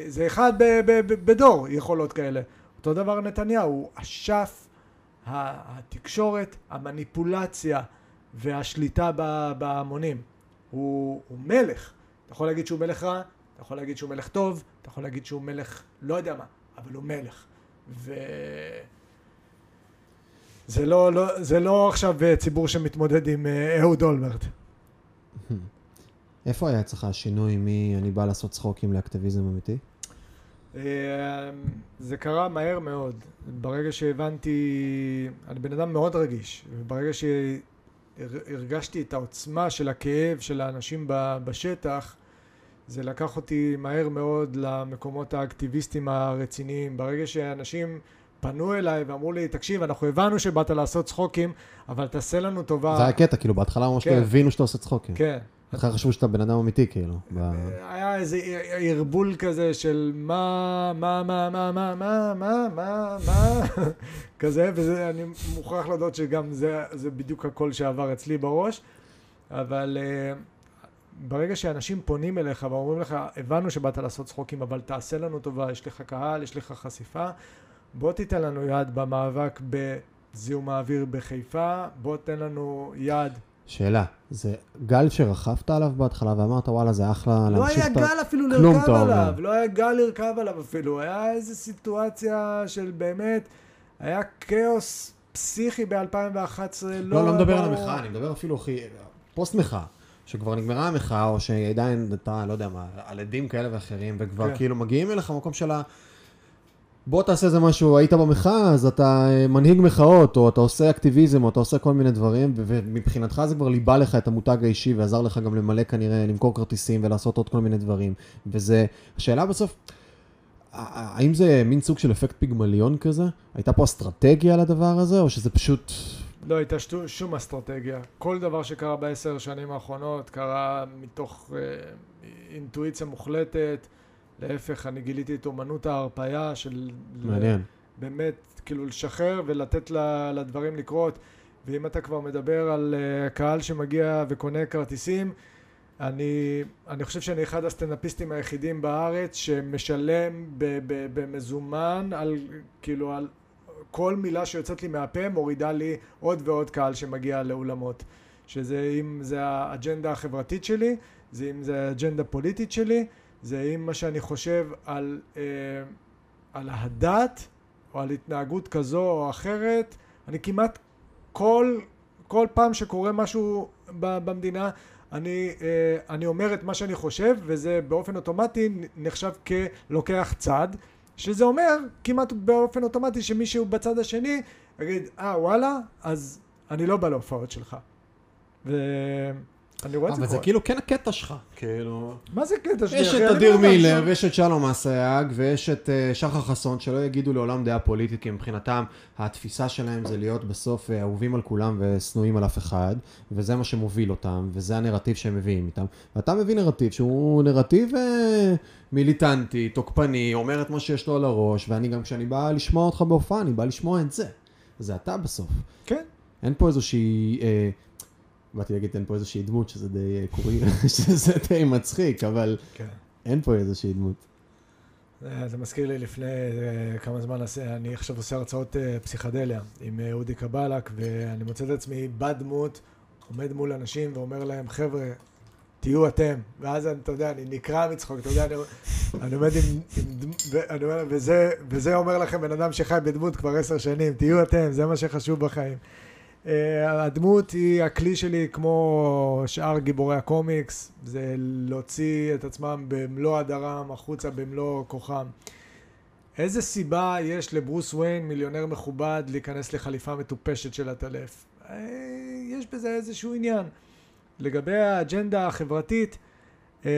זה אחד ב- ב- ב- בדור יכולות כאלה. אותו דבר נתניהו, אשף ה- התקשורת, המניפולציה והשליטה בהמונים. הוא, הוא מלך. אתה יכול להגיד שהוא מלך רע, אתה יכול להגיד שהוא מלך טוב, אתה יכול להגיד שהוא מלך לא יודע מה, אבל הוא מלך. ו... זה לא, לא, זה לא עכשיו אה, ציבור שמתמודד עם אה, אהוד אולמרט. איפה היה אצלך השינוי מ"אני בא לעשות צחוקים" לאקטיביזם אמיתי? אה, זה קרה מהר מאוד. ברגע שהבנתי, אני בן אדם מאוד רגיש, וברגע שהרגשתי את העוצמה של הכאב של האנשים בשטח, זה לקח אותי מהר מאוד למקומות האקטיביסטיים הרציניים. ברגע שאנשים פנו אליי ואמרו לי, תקשיב, אנחנו הבנו שבאת לעשות צחוקים, אבל תעשה לנו טובה. זה היה קטע, כאילו בהתחלה ממש לא כן. הבינו שאתה עושה צחוקים. כן. אחרי חשבו שאתה בן אדם אמיתי, כאילו. היה איזה ערבול כזה של מה, מה, מה, מה, מה, מה, מה, מה, מה, כזה, וזה, אני מוכרח להודות שגם זה, זה בדיוק הקול שעבר אצלי בראש, אבל uh, ברגע שאנשים פונים אליך ואומרים לך, הבנו שבאת לעשות צחוקים, אבל תעשה לנו טובה, יש לך קהל, יש לך חשיפה, בוא תיתן לנו יד במאבק בזיהום האוויר בחיפה, בוא תן לנו יד שאלה, זה גל שרכבת עליו בהתחלה ואמרת, וואלה, זה אחלה לא להמשיך היה את ה... גל אפילו לרכב. עליו, לא היה גל לרכב עליו אפילו, היה איזו סיטואציה של באמת, היה כאוס פסיכי ב-2011, לא... לא, לא מדבר על. המחאה, אני מדבר אפילו, אחי, פוסט מחאה. שכבר נגמרה המחאה, או שעדיין אתה, לא יודע מה, על עדים כאלה ואחרים, וכבר כן. כאילו מגיעים אליך למקום של ה... בוא תעשה איזה משהו, היית במחאה, אז אתה אה, מנהיג מחאות, או אתה עושה אקטיביזם, או אתה עושה כל מיני דברים, ומבחינתך זה כבר ליבה לך את המותג האישי, ועזר לך גם למלא כנראה, למכור כרטיסים ולעשות עוד כל מיני דברים. וזה, השאלה בסוף, האם זה מין סוג של אפקט פיגמליון כזה? הייתה פה אסטרטגיה לדבר הזה, או שזה פשוט... לא הייתה שטו- שום אסטרטגיה. כל דבר שקרה בעשר שנים האחרונות קרה מתוך אה, אינטואיציה מוחלטת. להפך, אני גיליתי את אומנות ההרפאיה של... מעניין. באמת, כאילו לשחרר ולתת לדברים לקרות. ואם אתה כבר מדבר על uh, קהל שמגיע וקונה כרטיסים, אני, אני חושב שאני אחד הסטנדאפיסטים היחידים בארץ שמשלם במזומן על, כאילו, על כל מילה שיוצאת לי מהפה מורידה לי עוד ועוד קהל שמגיע לאולמות. שזה אם זה האג'נדה החברתית שלי, זה אם זה האג'נדה הפוליטית שלי, זה אם מה שאני חושב על, אה, על הדת או על התנהגות כזו או אחרת. אני כמעט כל, כל פעם שקורה משהו במדינה אני, אה, אני אומר את מה שאני חושב וזה באופן אוטומטי נחשב כלוקח צד שזה אומר כמעט באופן אוטומטי שמישהו בצד השני יגיד אה וואלה אז אני לא בא להופעות שלך ו... אני רואה את זה קורה. אבל זה כאילו כן הקטע שלך, כאילו... מה זה קטע שלי? יש את אדיר מילר, ויש את שלום אסייג, ויש את אה, שחר חסון, שלא יגידו לעולם דעה פוליטית, כי מבחינתם התפיסה שלהם זה להיות בסוף אה, אהובים על כולם ושנואים על אף אחד, וזה מה שמוביל אותם, וזה הנרטיב שהם מביאים איתם. ואתה מביא נרטיב שהוא נרטיב אה, מיליטנטי, תוקפני, אומר את מה שיש לו על הראש, ואני גם כשאני בא לשמוע אותך בהופעה, אני בא לשמוע את זה. זה אתה בסוף. כן. אין פה איזושהי... אה, באתי להגיד, אין פה איזושהי דמות שזה די אה, קורי, שזה די מצחיק, אבל כן. אין פה איזושהי דמות. אה, זה מזכיר לי לפני אה, כמה זמן, אני עכשיו עושה הרצאות פסיכדליה עם אודי קבלק, ואני מוצא את עצמי בדמות, עומד מול אנשים ואומר להם, חבר'ה, תהיו אתם. ואז אתה יודע, אני נקרע מצחוק, אתה יודע, אני, אני עומד עם, עם אני אומר, וזה, וזה אומר לכם בן אדם שחי בדמות כבר עשר שנים, תהיו אתם, זה מה שחשוב בחיים. אה, הדמות היא הכלי שלי כמו שאר גיבורי הקומיקס, זה להוציא את עצמם במלוא הדרם החוצה במלוא כוחם. איזה סיבה יש לברוס וויין, מיליונר מכובד, להיכנס לחליפה מטופשת של הטלף? אה, יש בזה איזשהו עניין. לגבי האג'נדה החברתית, אה,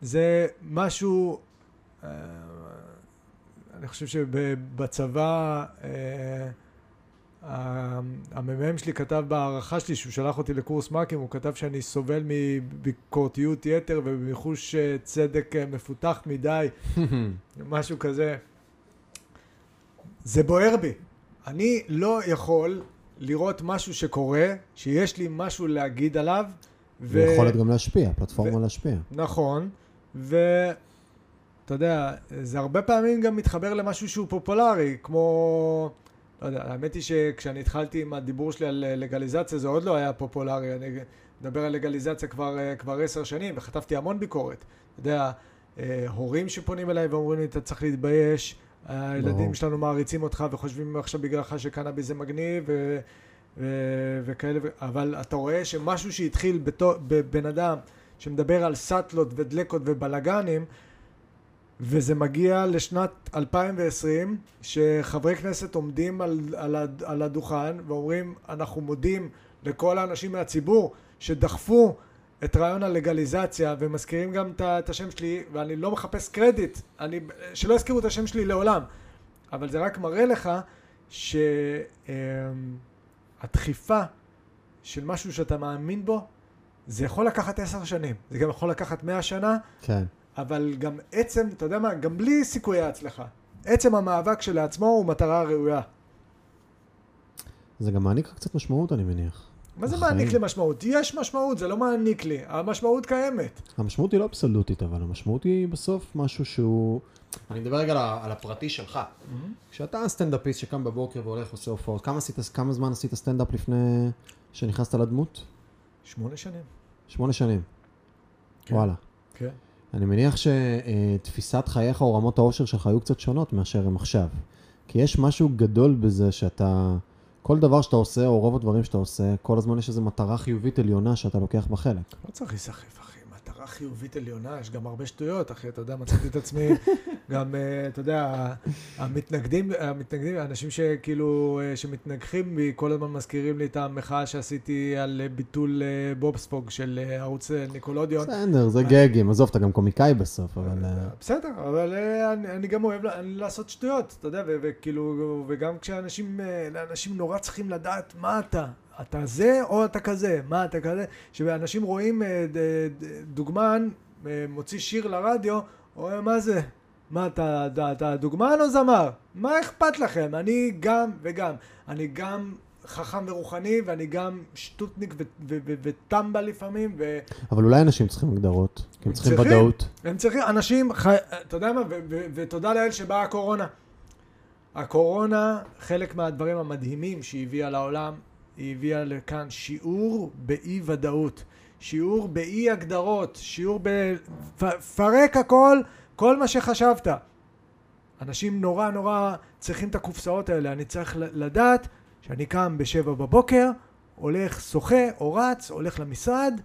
זה משהו, אני חושב שבצבא המ"מ שלי כתב בהערכה שלי, שהוא שלח אותי לקורס מ"כים, הוא כתב שאני סובל מביקורתיות יתר ומחוש אה, צדק אה, מפותח מדי, משהו כזה. זה בוער בי. אני לא יכול לראות משהו שקורה, שיש לי משהו להגיד עליו. ו... ויכולת גם להשפיע, פלטפורמה ו... להשפיע. נכון, ו... אתה יודע, זה הרבה פעמים גם מתחבר למשהו שהוא פופולרי, כמו... לא יודע, האמת היא שכשאני התחלתי עם הדיבור שלי על לגליזציה זה עוד לא היה פופולרי, אני מדבר על לגליזציה כבר, כבר עשר שנים וחטפתי המון ביקורת. אתה יודע, אה, הורים שפונים אליי ואומרים לי אתה צריך להתבייש, הילדים שלנו מעריצים אותך וחושבים עכשיו בגללך שקנאביס זה מגניב ו, ו, וכאלה, אבל אתה רואה שמשהו שהתחיל בבן אדם שמדבר על סאטלות ודלקות ובלאגנים וזה מגיע לשנת 2020, שחברי כנסת עומדים על, על, על הדוכן ואומרים, אנחנו מודים לכל האנשים מהציבור שדחפו את רעיון הלגליזציה ומזכירים גם את השם שלי, ואני לא מחפש קרדיט, אני, שלא יזכירו את השם שלי לעולם, אבל זה רק מראה לך שהדחיפה של משהו שאתה מאמין בו, זה יכול לקחת עשר שנים, זה גם יכול לקחת מאה שנה, כן. אבל גם עצם, אתה יודע מה, גם בלי סיכויי הצלחה, עצם המאבק שלעצמו הוא מטרה ראויה. זה גם מעניק לך קצת משמעות, אני מניח. מה זה מעניק לי משמעות? יש משמעות, זה לא מעניק לי. המשמעות קיימת. המשמעות היא לא אבסולוטית, אבל המשמעות היא בסוף משהו שהוא... אני מדבר רגע על הפרטי שלך. Mm-hmm. כשאתה סטנדאפיסט שקם בבוקר והולך עושה הופעות, כמה, כמה זמן עשית סטנדאפ לפני שנכנסת לדמות? שמונה שנים. שמונה שנים. כן. וואלה. אני מניח שתפיסת חייך או רמות האושר שלך היו קצת שונות מאשר הם עכשיו. כי יש משהו גדול בזה שאתה, כל דבר שאתה עושה, או רוב הדברים שאתה עושה, כל הזמן יש איזו מטרה חיובית עליונה שאתה לוקח בה חלק. לא צריך להיסחף, אחי. מטרה חיובית עליונה, יש גם הרבה שטויות, אחי, אתה יודע, מצאתי את עצמי, גם, אה, אתה יודע, המתנגדים, המתנגדים, האנשים שכאילו, אה, שמתנגחים בי, כל הזמן מזכירים לי את המחאה שעשיתי על ביטול אה, בובספוג של ערוץ ניקולודיון. בסדר, זה גגים, עזוב, אתה גם קומיקאי בסוף, אבל... בסדר, אבל אני גם אוהב לעשות שטויות, אתה יודע, וכאילו, וגם כשאנשים, אנשים נורא צריכים לדעת מה אתה. אתה זה או אתה כזה, מה אתה כזה, שאנשים רואים אה, דוגמן אה, מוציא שיר לרדיו, רואה מה זה, מה, אתה, אתה, אתה דוגמן או זמר? מה אכפת לכם? אני גם וגם. אני גם חכם ורוחני, ואני גם שטוטניק ו- ו- ו- וטמבל לפעמים, ו... אבל אולי אנשים צריכים הגדרות, כי הם צריכים. ודאות. הם צריכים, אנשים, חי... אתה יודע מה, ותודה לאל שבאה הקורונה. הקורונה, חלק מהדברים המדהימים שהיא הביאה לעולם, היא הביאה לכאן שיעור באי ודאות, שיעור באי הגדרות, שיעור ב... פרק הכל, כל מה שחשבת. אנשים נורא נורא צריכים את הקופסאות האלה, אני צריך לדעת שאני קם בשבע בבוקר, הולך שוחה או רץ, הולך למשרד,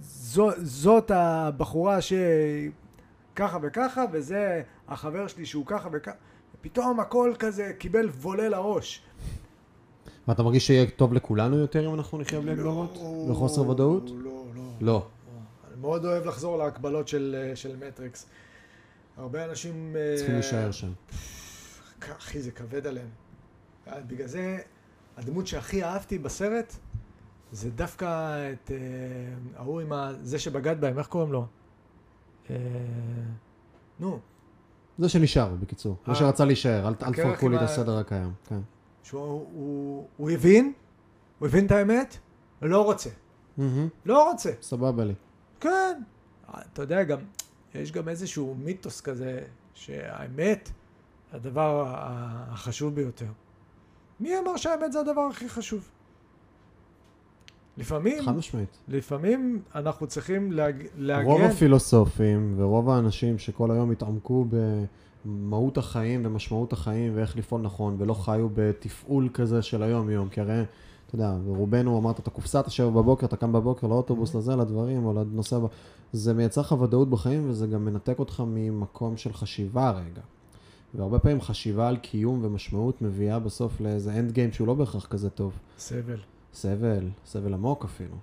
וזאת הבחורה שככה וככה, וזה החבר שלי שהוא ככה וככה, פתאום הכל כזה קיבל וולה לראש. ואתה מרגיש שיהיה טוב לכולנו יותר אם אנחנו נחיה בלי הגדרות? וחוסר ודאות? לא, לא. לא. אני מאוד אוהב לחזור להקבלות של, של מטריקס. הרבה אנשים... אה, צריכים להישאר שם. אחי, זה כבד עליהם. בגלל זה, הדמות שהכי אהבתי בסרט, זה דווקא את אה, ההוא עם ה... זה שבגד בהם, איך קוראים לו? אה, נו, זה שנשאר, בקיצור. זה אה. שרצה להישאר, אל תפרקו לי את הסדר הקיים. כן. שהוא הוא, הוא הבין, הוא הבין את האמת, לא רוצה. מהמם, לא רוצה. סבבה לי. כן. אתה יודע, גם, יש גם איזשהו מיתוס כזה, שהאמת, הדבר החשוב ביותר. מי אמר שהאמת זה הדבר הכי חשוב? לפעמים, חד משמעית. לפעמים אנחנו צריכים להג... להגן... רוב הפילוסופים ורוב האנשים שכל היום התעמקו במהות החיים ומשמעות החיים ואיך לפעול נכון ולא חיו בתפעול כזה של היום-יום, כי הרי, אתה יודע, רובנו אמרת את הקופסה, אתה שבע בבוקר, אתה קם בבוקר לאוטובוס, לזה, לדברים או הבא, זה מייצר לך ודאות בחיים וזה גם מנתק אותך ממקום של חשיבה רגע. והרבה פעמים חשיבה על קיום ומשמעות מביאה בסוף לאיזה אנד גיים שהוא לא בהכרח כזה טוב. סבל. סבל, סבל עמוק אפילו.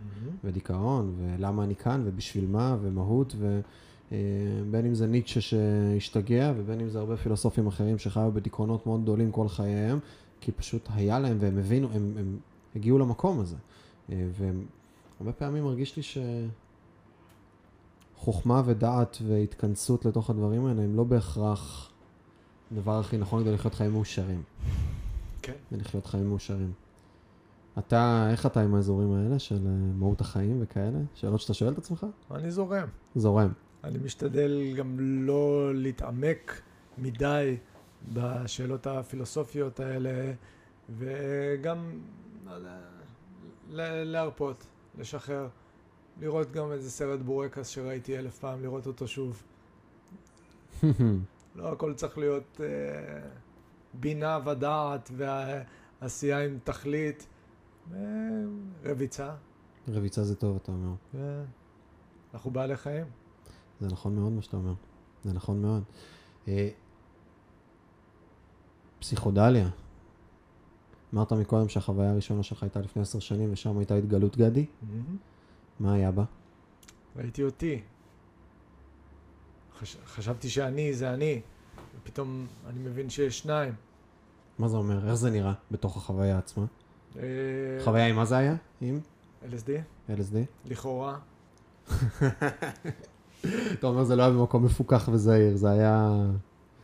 ודיכאון, ולמה אני כאן, ובשביל מה, ומהות, ובין אם זה ניטשה שהשתגע, ובין אם זה הרבה פילוסופים אחרים שחיו בדיכאונות מאוד גדולים כל חייהם, כי פשוט היה להם, והם הבינו, הם, הם הגיעו למקום הזה. אה, והרבה פעמים מרגיש לי שחוכמה ודעת והתכנסות לתוך הדברים האלה הם לא בהכרח הדבר הכי נכון כדי לחיות חיים מאושרים. כן. ולחיות חיים מאושרים. אתה, איך אתה עם האזורים האלה של אה, מהות החיים וכאלה? שאלות שאתה שואל את עצמך? אני זורם. זורם. אני משתדל גם לא להתעמק מדי בשאלות הפילוסופיות האלה, וגם לא להרפות, לשחרר, לראות גם איזה סרט בורקס שראיתי אלף פעם, לראות אותו שוב. לא הכל צריך להיות אה, בינה ודעת ועשייה עם תכלית. אה, רביצה. רביצה זה טוב, אתה אומר. אה, אנחנו בעלי חיים. זה נכון מאוד מה שאתה אומר. זה נכון מאוד. אה, פסיכודליה. אמרת מקודם שהחוויה הראשונה שלך הייתה לפני עשר שנים ושם הייתה התגלות גדי. מה היה בה? ראיתי אותי. חש... חשבתי שאני זה אני, ופתאום אני מבין שיש שניים. מה זה אומר? איך זה נראה בתוך החוויה עצמה? אה, חוויה עם מה זה היה? עם LSD, LSD? לכאורה. אתה אומר זה לא היה במקום מפוקח וזהיר, זה היה...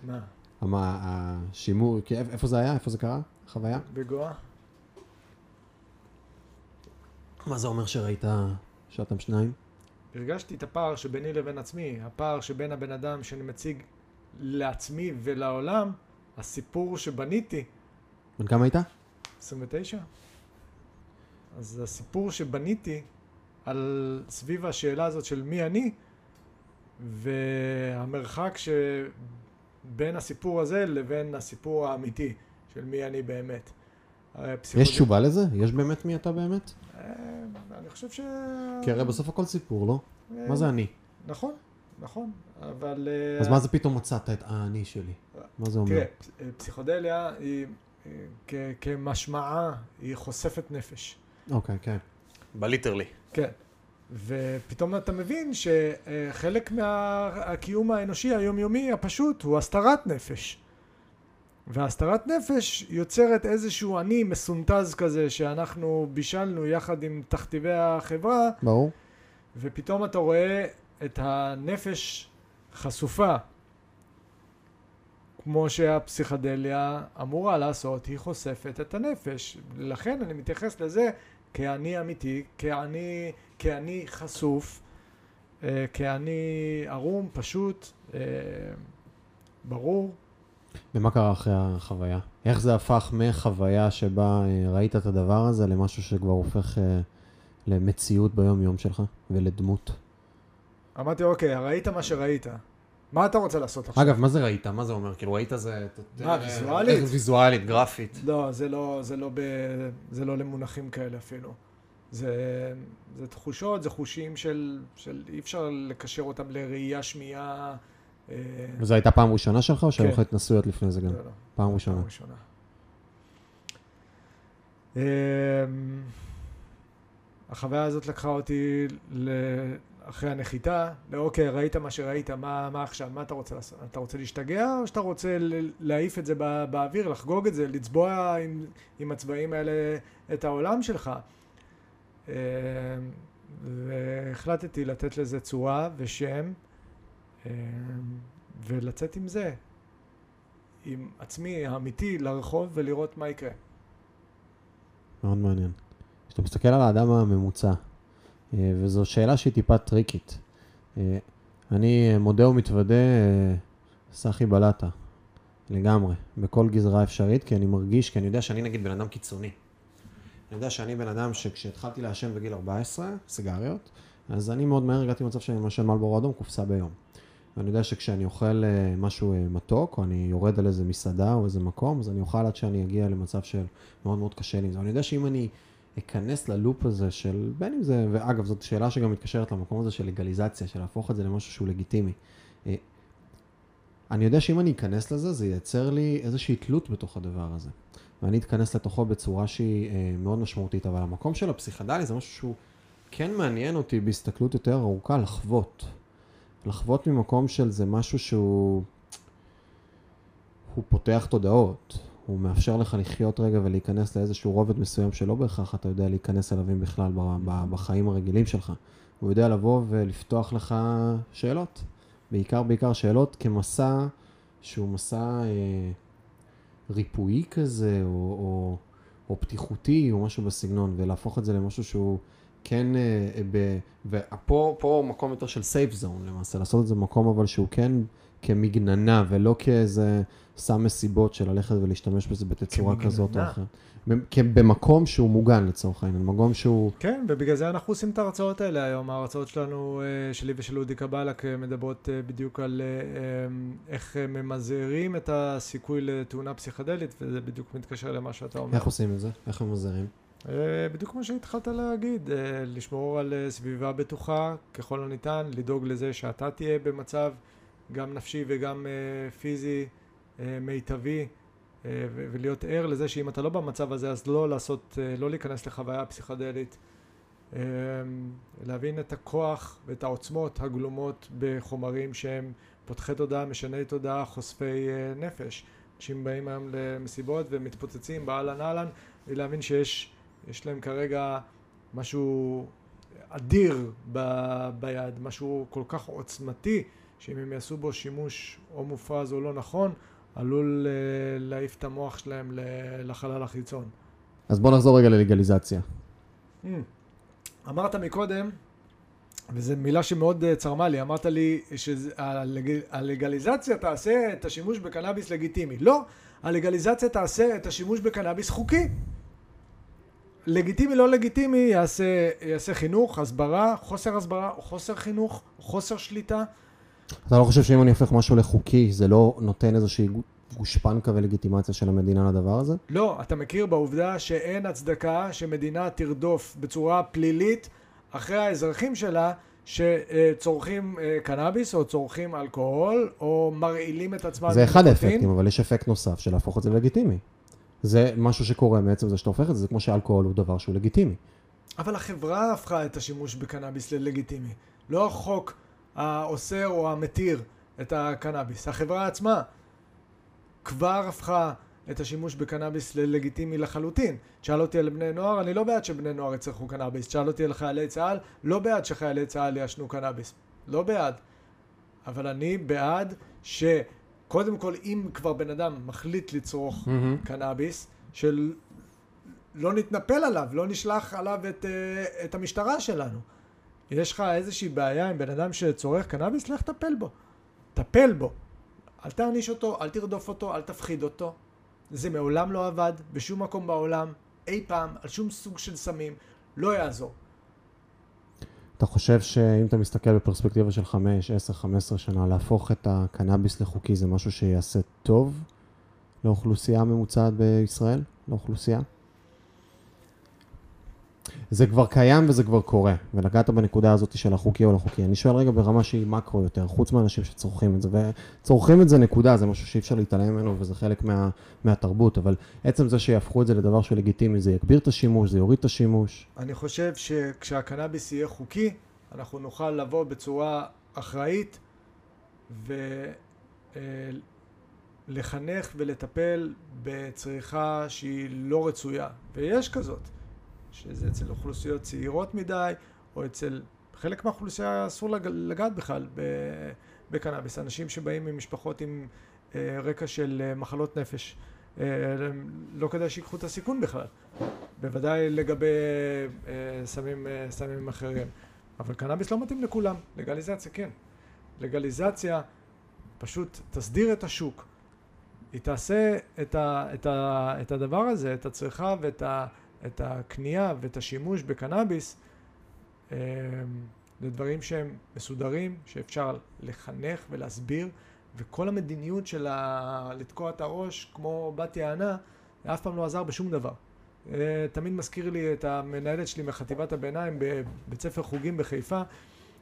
מה? מה, השימור, איפה זה היה? איפה זה קרה? החוויה? בגואה? מה זה אומר שראית שאתם שניים? הרגשתי את הפער שביני לבין עצמי, הפער שבין הבן אדם שאני מציג לעצמי ולעולם, הסיפור שבניתי, בן כמה היית? 29. אז הסיפור שבניתי על סביב השאלה הזאת של מי אני, והמרחק שבין הסיפור הזה לבין הסיפור האמיתי של מי אני באמת. הרי יש תשובה לזה? יש באמת מי אתה באמת? אה, אני חושב ש... כי הרי בסוף הכל סיפור, לא? אה, מה זה אני? נכון, נכון, אבל... אה, אז מה זה פתאום מצאת את האני שלי? מה זה אומר? תראה, פסיכודליה היא, אה, כ- כמשמעה, היא חושפת נפש. אוקיי, כן. בליטרלי. כן. ופתאום אתה מבין שחלק מהקיום האנושי היומיומי הפשוט הוא הסתרת נפש. והסתרת נפש יוצרת איזשהו אני מסונטז כזה שאנחנו בישלנו יחד עם תכתיבי החברה ברור. ופתאום אתה רואה את הנפש חשופה, כמו שהפסיכדליה אמורה לעשות, היא חושפת את הנפש. לכן אני מתייחס לזה כאני אמיתי, כאני, כאני חשוף, אה, כאני ערום, פשוט, אה, ברור. ומה קרה אחרי החוויה? איך זה הפך מחוויה שבה אה, ראית את הדבר הזה למשהו שכבר הופך למציאות ביום-יום שלך ולדמות? אמרתי, אוקיי, ראית מה שראית. מה אתה רוצה לעשות עכשיו? אגב, מה זה ראית? מה זה אומר? כאילו, ראית זה... מה, ויזואלית? ויזואלית, גרפית. לא, זה לא, זה לא, ב, זה לא למונחים כאלה אפילו. זה, זה תחושות, זה חושים של, של... אי אפשר לקשר אותם לראייה, שמיעה. אה, וזו הייתה פעם ראשונה שלך, או שהיו לך כן. התנסויות לפני זה גם? לא, לא. פעם ראשונה. פעם ראשונה. אמ, החוויה הזאת לקחה אותי. אחרי הנחיתה, לאוקיי, ראית מה שראית, מה, מה עכשיו, מה אתה רוצה לעשות? אתה רוצה להשתגע, או שאתה רוצה להעיף את זה בא, באוויר, לחגוג את זה, לצבוע עם, עם הצבעים האלה את העולם שלך? אמ, והחלטתי לתת לזה צורה ושם, אמ, ולצאת עם זה, עם עצמי האמיתי לרחוב ולראות מה יקרה. מאוד מעניין. כשאתה מסתכל על האדם הממוצע, אה, וזו שאלה שהיא טיפה טריקית. אה, אני מודה ומתוודה, אה, סחי בלטה, לגמרי, בכל גזרה אפשרית, כי אני מרגיש, כי אני יודע שאני נגיד בן אדם קיצוני. אני יודע שאני בן אדם שכשהתחלתי לעשן בגיל 14, סיגריות, אז אני מאוד מהר הגעתי למצב שאני מעשן מלבורו אדום, קופסה ביום. ואני יודע שכשאני אוכל משהו מתוק, או אני יורד על איזה מסעדה או איזה מקום, אז אני אוכל עד שאני אגיע למצב של מאוד מאוד קשה לי עם זה. אני יודע שאם אני אכנס ללופ הזה של, בין אם זה, ואגב, זאת שאלה שגם מתקשרת למקום הזה של לגליזציה, של להפוך את זה למשהו שהוא לגיטימי. אה, אני יודע שאם אני אכנס לזה, זה ייצר לי איזושהי תלות בתוך הדבר הזה. ואני אתכנס לתוכו בצורה שהיא אה, מאוד משמעותית, אבל המקום של הפסיכדלי זה משהו שהוא כן מעניין אותי בהסתכלות יותר ארוכה, לחוות. לחוות ממקום של זה משהו שהוא... הוא פותח תודעות. הוא מאפשר לך לחיות רגע ולהיכנס לאיזשהו רובד מסוים שלא בהכרח אתה יודע להיכנס אליו אם בכלל בחיים הרגילים שלך. הוא יודע לבוא ולפתוח לך שאלות. בעיקר בעיקר שאלות כמסע שהוא מסע אה, ריפואי כזה, או, או, או פתיחותי, או משהו בסגנון, ולהפוך את זה למשהו שהוא כן, אה, ב, ופה פה מקום יותר של סייף זון למעשה, לעשות את זה במקום אבל שהוא כן כמגננה, ולא כאיזה סם מסיבות של ללכת ולהשתמש בזה בתצורה כזאת או אחרת. במקום שהוא מוגן לצורך העניין, מקום שהוא... כן, ובגלל זה אנחנו עושים את ההרצאות האלה היום. ההרצאות שלנו, אה, שלי ושל אודי קבלק, אה, מדברות אה, בדיוק על איך ממזערים את הסיכוי לתאונה פסיכדלית, וזה בדיוק מתקשר למה שאתה אומר. איך עושים את זה? איך ממזערים? בדיוק כמו שהתחלת להגיד, לשמור על סביבה בטוחה ככל הניתן, לדאוג לזה שאתה תהיה במצב גם נפשי וגם פיזי מיטבי. אה, ולהיות ער לזה שאם אתה לא במצב הזה אז לא לעשות, אה, לא להיכנס לחוויה פסיכדלית. להבין את הכוח ואת העוצמות הגלומות בחומרים שהם פותחי תודעה, משני תודעה, חושפי נפש. אנשים באים היום למסיבות ומתפוצצים באהלן אהלן, ולהבין שיש יש להם כרגע משהו אדיר ב, ביד, משהו כל כך עוצמתי, שאם הם יעשו בו שימוש או מופרז או לא נכון, עלול אה, להעיף את המוח שלהם לחלל החיצון. אז בוא נחזור רגע ללגליזציה. Mm. אמרת מקודם, וזו מילה שמאוד אה, צרמה לי, אמרת לי שהלגליזציה תעשה את השימוש בקנאביס לגיטימי. לא, הלגליזציה תעשה את השימוש בקנאביס חוקי. לגיטימי, לא לגיטימי, יעשה, יעשה חינוך, הסברה, חוסר הסברה, חוסר חינוך, חוסר שליטה. אתה לא חושב שאם אני הופך משהו לחוקי, זה לא נותן איזושהי גושפנקה ולגיטימציה של המדינה לדבר הזה? לא, אתה מכיר בעובדה שאין הצדקה שמדינה תרדוף בצורה פלילית אחרי האזרחים שלה שצורכים אה, קנאביס או צורכים אלכוהול או מרעילים את עצמם. זה אחד האפקטים, אבל יש אפקט נוסף של להפוך את זה ללגיטימי. זה משהו שקורה מעצם זה שאתה הופך את זה, זה כמו שאלכוהול הוא דבר שהוא לגיטימי. אבל החברה הפכה את השימוש בקנאביס ללגיטימי. לא החוק האוסר או המתיר את הקנאביס. החברה עצמה כבר הפכה את השימוש בקנאביס ללגיטימי לחלוטין. תשאל אותי על בני נוער, אני לא בעד שבני נוער יצרכו קנאביס. תשאל אותי על חיילי צה"ל, לא בעד שחיילי צה"ל יעשנו קנאביס. לא בעד. אבל אני בעד שקודם כל, אם כבר בן אדם מחליט לצרוך מהמם. קנאביס, של לא נתנפל עליו, לא נשלח עליו את, אה, את המשטרה שלנו. יש לך איזושהי בעיה עם בן אדם שצורך קנאביס, לך טפל בו. טפל בו. אל תעניש אותו, אל תרדוף אותו, אל תפחיד אותו. זה מעולם לא עבד, בשום מקום בעולם, אי פעם, על שום סוג של סמים, לא יעזור. אתה חושב שאם אתה מסתכל בפרספקטיבה של 5, 10, 15 שנה, להפוך את הקנאביס לחוקי זה משהו שיעשה טוב לאוכלוסייה הממוצעת בישראל? לאוכלוסייה? זה כבר קיים וזה כבר קורה, ונגעת בנקודה הזאת של החוקי או לא חוקי. אני שואל רגע ברמה שהיא מקרו יותר, חוץ מאנשים שצורכים את זה, וצורכים את זה נקודה, זה משהו שאי אפשר להתעלם ממנו וזה חלק מה, מהתרבות, אבל עצם זה שיהפכו את זה לדבר שהוא לגיטימי, זה יגביר את השימוש, זה יוריד את השימוש. אני חושב שכשהקנאביס יהיה חוקי, אנחנו נוכל לבוא בצורה אחראית ולחנך ולטפל בצריכה שהיא לא רצויה, ויש כזאת, שזה אצל אוכלוסיות צעירות מדי, או אצל חלק מהאוכלוסייה אסור לג- לגעת בכלל בקנאביס, אנשים שבאים ממשפחות עם אה, רקע של אה, מחלות נפש. אה, לא כדאי שיקחו את הסיכון בכלל. בוודאי לגבי סמים, סמים אחרים. אבל קנאביס לא מתאים לכולם, לגליזציה כן. לגליזציה פשוט תסדיר את השוק. היא תעשה את, ה, את, ה, את הדבר הזה, את הצריכה ואת ה, את הקנייה ואת השימוש בקנאביס אה, לדברים שהם מסודרים, שאפשר לחנך ולהסביר, וכל המדיניות של ה... לתקוע את הראש כמו בת יענה, זה אף פעם לא עזר בשום דבר. אה, תמיד מזכיר לי את המנהלת שלי מחטיבת הביניים בבית ספר חוגים בחיפה,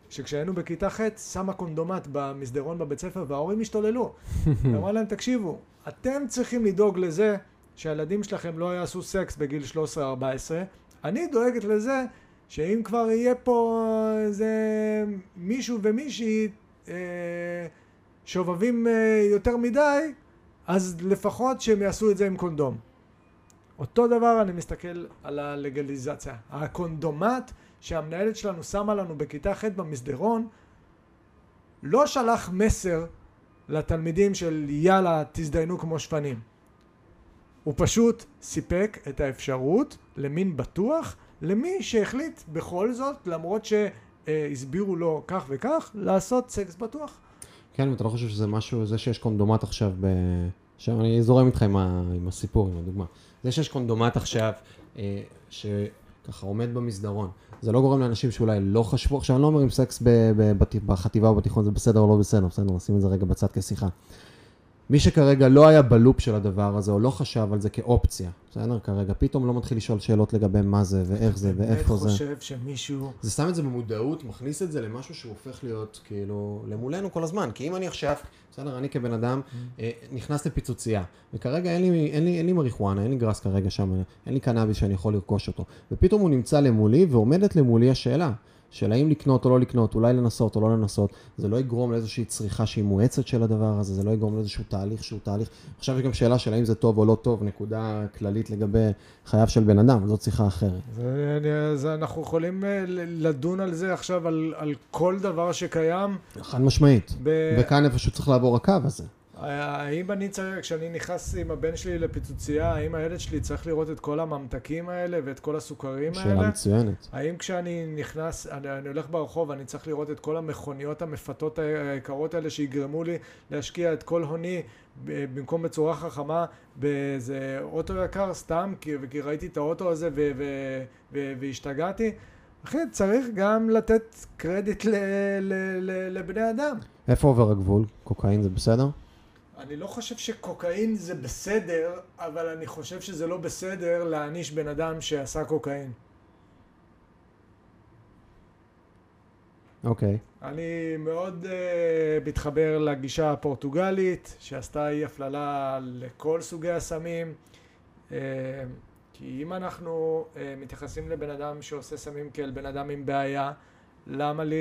שכשהיינו בכיתה ח' שמה קונדומט במסדרון בבית ספר וההורים השתוללו. אמרה להם, תקשיבו, אתם צריכים לדאוג לזה שהילדים שלכם לא יעשו סקס בגיל 13-14, אני דואגת לזה שאם כבר יהיה פה איזה מישהו ומישהי אה, שובבים אה, יותר מדי, אז לפחות שהם יעשו את זה עם קונדום. אותו דבר אני מסתכל על הלגליזציה. הקונדומט שהמנהלת שלנו שמה לנו בכיתה ח' במסדרון, לא שלח מסר לתלמידים של יאללה תזדיינו כמו שפנים. הוא פשוט סיפק את האפשרות למין בטוח למי שהחליט בכל זאת, למרות שהסבירו לו כך וכך, לעשות סקס בטוח. כן, ואתה לא חושב שזה משהו, זה שיש קונדומט עכשיו ב... עכשיו אני זורם איתך עם, ה... עם הסיפור, עם הדוגמה. זה שיש קונדומט עכשיו, אה, שככה עומד במסדרון, זה לא גורם לאנשים שאולי לא חשבו, עכשיו אני לא אומר אם סקס ב... ב... בחטיבה או בתיכון זה בסדר או לא בסדר, בסדר, נשים את זה רגע בצד כשיחה. מי שכרגע לא היה בלופ של הדבר הזה, או לא חשב על זה כאופציה, בסדר? כרגע פתאום לא מתחיל לשאול שאלות לגבי מה זה, ואיך זה, ואיפה זה. אני חושב שמישהו... זה שם את זה במודעות, מכניס את זה למשהו שהוא הופך להיות כאילו למולנו כל הזמן. כי אם אני עכשיו, בסדר, אני כבן אדם אה, נכנס לפיצוצייה, וכרגע אין לי, אין, לי, אין לי מריחואנה, אין לי גראס כרגע שם, אין לי קנאביס שאני יכול לרכוש אותו. ופתאום הוא נמצא למולי, ועומדת למולי השאלה. של האם לקנות או לא לקנות, אולי לנסות או לא לנסות, זה לא יגרום לאיזושהי צריכה שהיא מואצת של הדבר הזה, זה לא יגרום לאיזשהו תהליך שהוא תהליך. עכשיו יש גם שאלה של האם זה טוב או לא טוב, נקודה כללית לגבי חייו של בן אדם, זאת שיחה אחרת. זה, אני- זה, אנחנו יכולים אה, לדון על זה עכשיו, על, על כל דבר שקיים. חד משמעית. ב- וכאן איפשהו צריך לעבור הקו הזה. האם אני צריך, כשאני נכנס עם הבן שלי לפיצוצייה, האם הילד שלי צריך לראות את כל הממתקים האלה ואת כל הסוכרים שאלה האלה? מצוינת. האם כשאני נכנס, אני, אני הולך ברחוב, אני צריך לראות את כל המכוניות המפתות היקרות האלה שיגרמו לי להשקיע את כל הוני במקום בצורה חכמה באיזה אוטו יקר סתם, כי, כי ראיתי את האוטו הזה ו, ו, ו, והשתגעתי? אחי, צריך גם לתת קרדיט ל, ל, ל, לבני אדם. איפה עובר הגבול? קוקאין זה בסדר? אני לא חושב שקוקאין זה בסדר, אבל אני חושב שזה לא בסדר להעניש בן אדם שעשה קוקאין. אוקיי. אני מאוד uh, מתחבר לגישה הפורטוגלית, שעשתה אי הפללה לכל סוגי הסמים. Uh, כי אם אנחנו uh, מתייחסים לבן אדם שעושה סמים כאל בן אדם עם בעיה, למה לי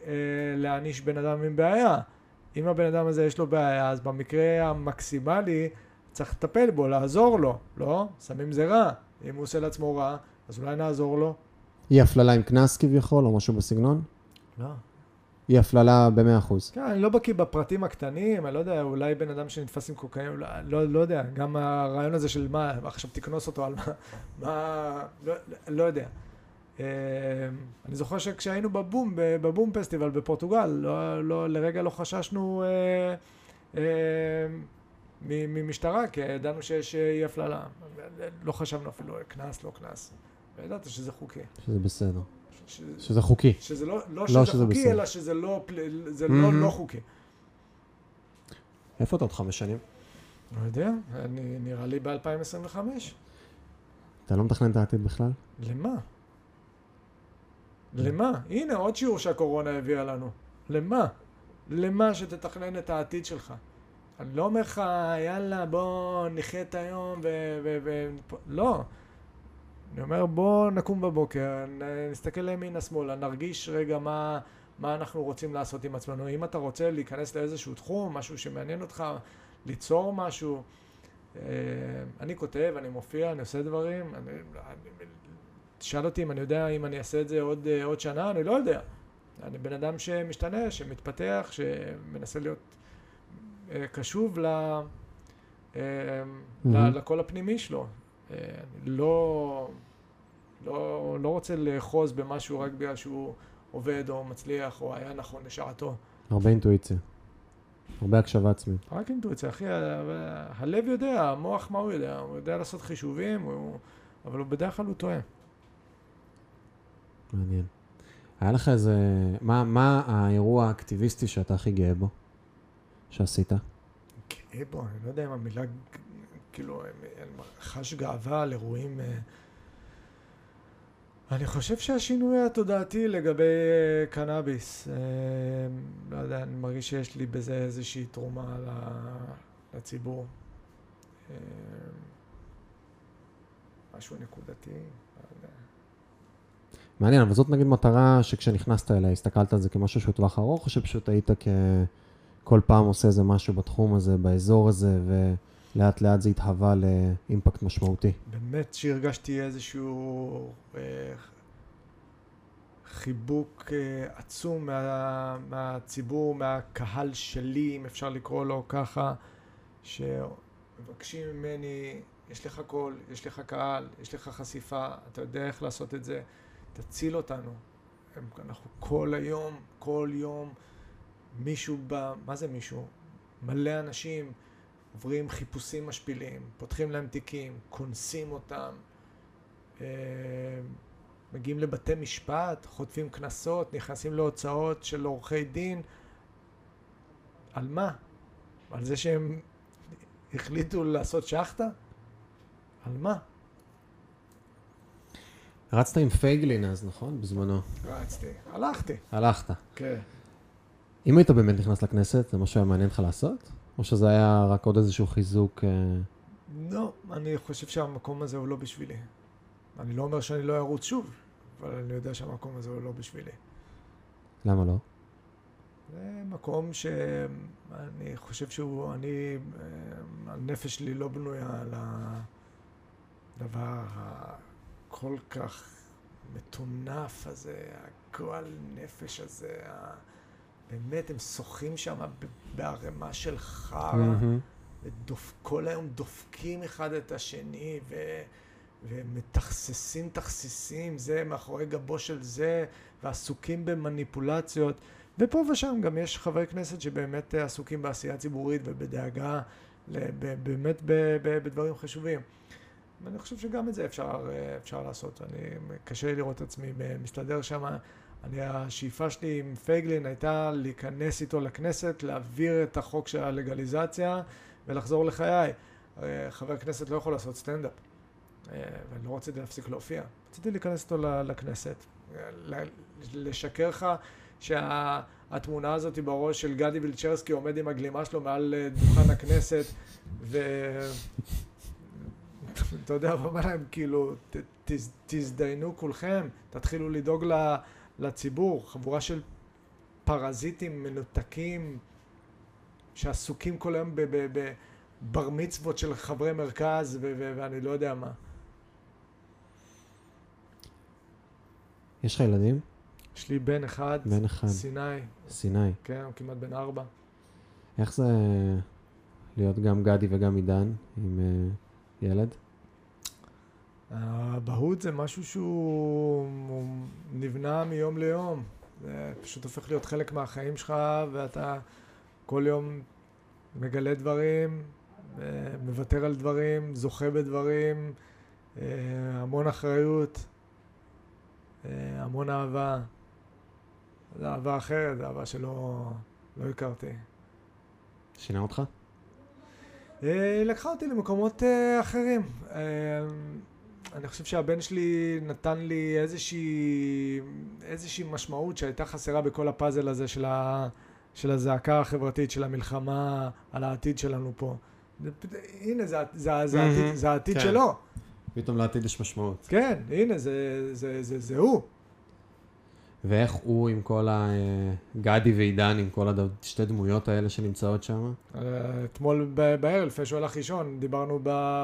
uh, להעניש בן אדם עם בעיה? אם הבן אדם הזה יש לו בעיה, אז במקרה המקסימלי צריך לטפל בו, לעזור לו, לא? סמים זה רע. אם הוא עושה לעצמו רע, אז אולי נעזור לו. אי הפללה עם קנס כביכול, או משהו בסגנון? לא. אי הפללה במאה אחוז. כן, אני לא בקיא בפרטים הקטנים, אני לא יודע, אולי בן אדם שנתפס עם קוקאין, לא, לא, לא יודע, גם הרעיון הזה של מה, עכשיו תקנוס אותו על מה, מה, לא, לא יודע. אה, אני זוכר שכשהיינו בבום, בבום פסטיבל בפורטוגל, לא, לא, לרגע לא חששנו אה, אה, ממשטרה, כי ידענו שיש אי הפללה. לא חשבנו אפילו קנס, לא קנס. וידעת שזה חוקי. שזה בסדר. ש... שזה חוקי. שזה לא, לא, לא שזה, שזה חוקי, בסדר. אלא שזה לא, זה mm-hmm. לא, לא חוקי. איפה אתה עוד חמש שנים? לא יודע, אני, נראה לי ב-2025. אתה לא מתכנן את העתיד בכלל? למה? למה? הנה עוד שיעור שהקורונה הביאה לנו. למה? למה שתתכנן את העתיד שלך? אני לא אומר לך, יאללה, בוא נחיה את היום ו... ו, ו לא. אני אומר, בוא נקום בבוקר, נסתכל לימינה שמאלה, נרגיש רגע מה, מה אנחנו רוצים לעשות עם עצמנו. אם אתה רוצה להיכנס לאיזשהו תחום, משהו שמעניין אותך, ליצור משהו, אה, אני כותב, אני מופיע, אני עושה דברים, אני, אני, תשאל אותי אם אני יודע אם אני אעשה את זה עוד, אה, עוד שנה, אני לא יודע. אני בן אדם שמשתנה, שמתפתח, שמנסה להיות אה, קשוב ל, mm-hmm. לקול הפנימי שלו. לא, לא, לא רוצה לאחוז במשהו רק בגלל שהוא עובד או מצליח או היה נכון לשעתו. הרבה אינטואיציה. הרבה הקשבה עצמית. רק אינטואיציה, אחי, הלב יודע, המוח מה הוא יודע? הוא יודע לעשות חישובים, הוא, אבל הוא בדרך כלל הוא טועה. מעניין. היה לך איזה... מה, מה האירוע האקטיביסטי שאתה הכי גאה בו? שעשית? גאה בו? אני לא יודע אם המילה כאילו, אני חש גאווה על אירועים... אה, אני חושב שהשינוי התודעתי לגבי אה, קנאביס, אה, לא יודע, אני מרגיש שיש לי בזה איזושהי תרומה לציבור. משהו נקודתי. מעניין, אבל זאת נגיד מטרה שכשנכנסת אליה, הסתכלת על זה כמשהו שהוא טווח ארוך, או שפשוט היית ככל פעם עושה איזה משהו בתחום הזה, באזור הזה, ו... לאט לאט זה התהווה לאימפקט משמעותי. באמת שהרגשתי איזשהו אה, חיבוק אה, עצום מה, מהציבור, מהקהל שלי, אם אפשר לקרוא לו ככה, שמבקשים ממני, יש לך קול, יש לך קהל, יש לך חשיפה, אתה יודע איך לעשות את זה, תציל אותנו. אנחנו כל היום, כל יום, מישהו ב... מה זה מישהו? מלא אנשים. עוברים חיפושים משפילים, פותחים להם תיקים, כונסים אותם, אה, מגיעים לבתי משפט, חוטפים קנסות, נכנסים להוצאות של עורכי דין. על מה? על זה שהם החליטו לעשות שחטה? על מה? רצת עם פייגלין אז, נכון? בזמנו. רצתי. הלכתי. הלכת. כן. אם היית באמת נכנס לכנסת, זה משהו שהיה מעניין לך לעשות? או שזה היה רק עוד איזשהו חיזוק? אה? לא, אני חושב שהמקום הזה הוא לא בשבילי. אני לא אומר שאני לא ארוץ שוב, אבל אני יודע שהמקום הזה הוא לא בשבילי. למה לא? זה מקום שאני חושב שהוא, אני, אה, הנפש שלי לא בנויה על הדבר הכל כך מטונף הזה, הגועל נפש הזה, באמת, הם שוחים שם בערימה של חרא, mm-hmm. וכל היום דופקים אחד את השני, ו... ומתכססים תכסיסים, זה מאחורי גבו של זה, ועסוקים במניפולציות. ופה ושם גם יש חברי כנסת שבאמת עסוקים בעשייה ציבורית ובדאגה, באמת בדברים חשובים. ואני חושב שגם את זה אפשר, אפשר לעשות. אני, קשה לי לראות את עצמי מסתדר שם אני, השאיפה שלי עם פייגלין הייתה להיכנס איתו לכנסת, להעביר את החוק של הלגליזציה ולחזור לחיי. חבר כנסת לא יכול לעשות סטנדאפ, אה, ואני לא רציתי להפסיק להופיע. רציתי להיכנס איתו לכנסת, לשקר לך שהתמונה הזאת היא בראש של גדי וילצ'רסקי עומד עם הגלימה שלו מעל אה, דוכן הכנסת, ו... אתה יודע, הוא אומר להם, כאילו, תזדיינו כולכם, תתחילו לדאוג. לציבור, חבורה של פרזיטים מנותקים שעסוקים כל היום בבר מצוות של חברי מרכז ואני לא יודע מה. יש לך ילדים? יש לי בן אחד, בן אחד, סיני, סיני. כן, הוא כמעט בן ארבע. איך זה להיות גם גדי וגם עידן עם אה, ילד? האבהות זה משהו שהוא הוא נבנה מיום ליום. זה פשוט הופך להיות חלק מהחיים שלך, ואתה כל יום מגלה דברים, אה, מוותר על דברים, זוכה בדברים, אה, המון אחריות, אה, המון אהבה. זו אהבה אחרת, זו אהבה שלא לא הכרתי. שינה אותך? אה, לקחה אותי למקומות אה, אחרים. אה, אני חושב שהבן שלי נתן לי איזושהי, איזושהי משמעות שהייתה חסרה בכל הפאזל הזה של, ה, של הזעקה החברתית, של המלחמה על העתיד שלנו פה. זה, הנה, זה, זה, זה, העתיד, מהמם. זה העתיד כן. שלו. פתאום לעתיד יש משמעות. כן, הנה, זה, זה, זה, זה הוא. ואיך הוא עם כל ה... אה, גדי ועידן, עם כל הד... שתי דמויות האלה שנמצאות שם? אה, אתמול בערב, לפני שהוא הלך לישון, דיברנו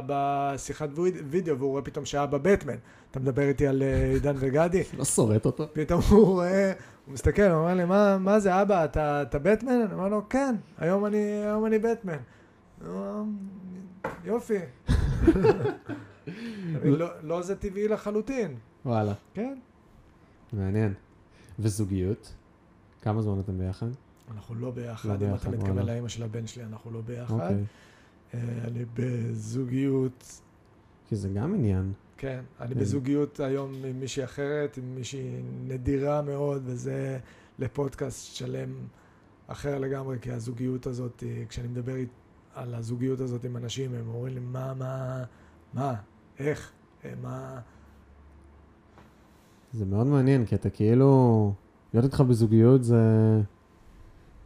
בשיחת ויד- וידאו, והוא רואה פתאום שהיה בבטמן. אתה מדבר איתי על אה, עידן וגדי? לא שורט אותו. פתאום הוא רואה, הוא מסתכל, הוא אומר לי, מה, מה זה אבא, אתה, אתה בטמן? אני אומר לו, כן, היום אני, היום אני בטמן. יופי. לא, לא זה טבעי לחלוטין, וואלה, כן. מעניין. וזוגיות? כמה זמן אתם ביחד? אנחנו לא ביחד, לא אם ביחד, אתה מתכוון. לאמא של הבן שלי, אנחנו לא ביחד. אוקיי. אה, אני בזוגיות, כי זה גם עניין. כן, אני כן. בזוגיות היום עם מישהי אחרת, עם מישהי נדירה מאוד, וזה לפודקאסט שלם אחר לגמרי, כי הזוגיות הזאת, אה, כשאני מדבר על הזוגיות הזאת עם אנשים, הם אומרים לי, מה, מה, מה, איך, אה, מה... זה מאוד מעניין, כי אתה כאילו... להיות איתך בזוגיות זה...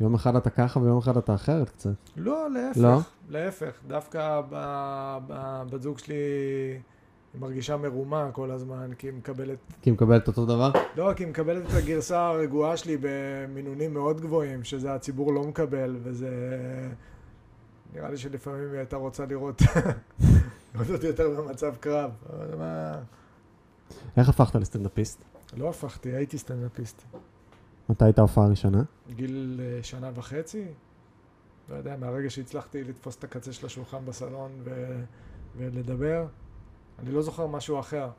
יום אחד אתה ככה ויום אחד אתה אחרת קצת. לא, להפך, לא? להפך, דווקא ב- ב- בת זוג שלי היא מרגישה מרומה כל הזמן, כי היא מקבלת כי היא מקבלת אותו דבר? לא, כי היא מקבלת את הגרסה הרגועה שלי במינונים מאוד גבוהים, שזה הציבור לא מקבל, וזה... נראה לי שלפעמים היא הייתה רוצה לראות לראות אותי יותר במצב קרב. אבל מה... איך הפכת לסטנדאפיסט? לא הפכתי, הייתי סטנדאפיסט. מתי הייתה ההופעה הראשונה? גיל אה, שנה וחצי, לא יודע, מהרגע שהצלחתי לתפוס את הקצה של השולחן בסלון ו... ולדבר, אני לא זוכר משהו אחר.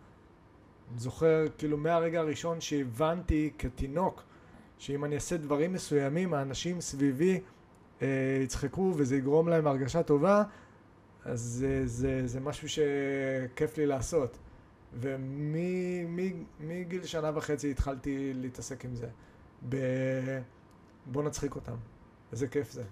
אני זוכר, כאילו, מהרגע הראשון שהבנתי כתינוק, שאם אני אעשה דברים מסוימים, האנשים סביבי אה, יצחקו וזה יגרום להם הרגשה טובה, אז זה, זה, זה משהו שכיף לי לעשות. ומגיל שנה וחצי התחלתי להתעסק עם זה. ב... בוא נצחיק אותם. איזה כיף זה.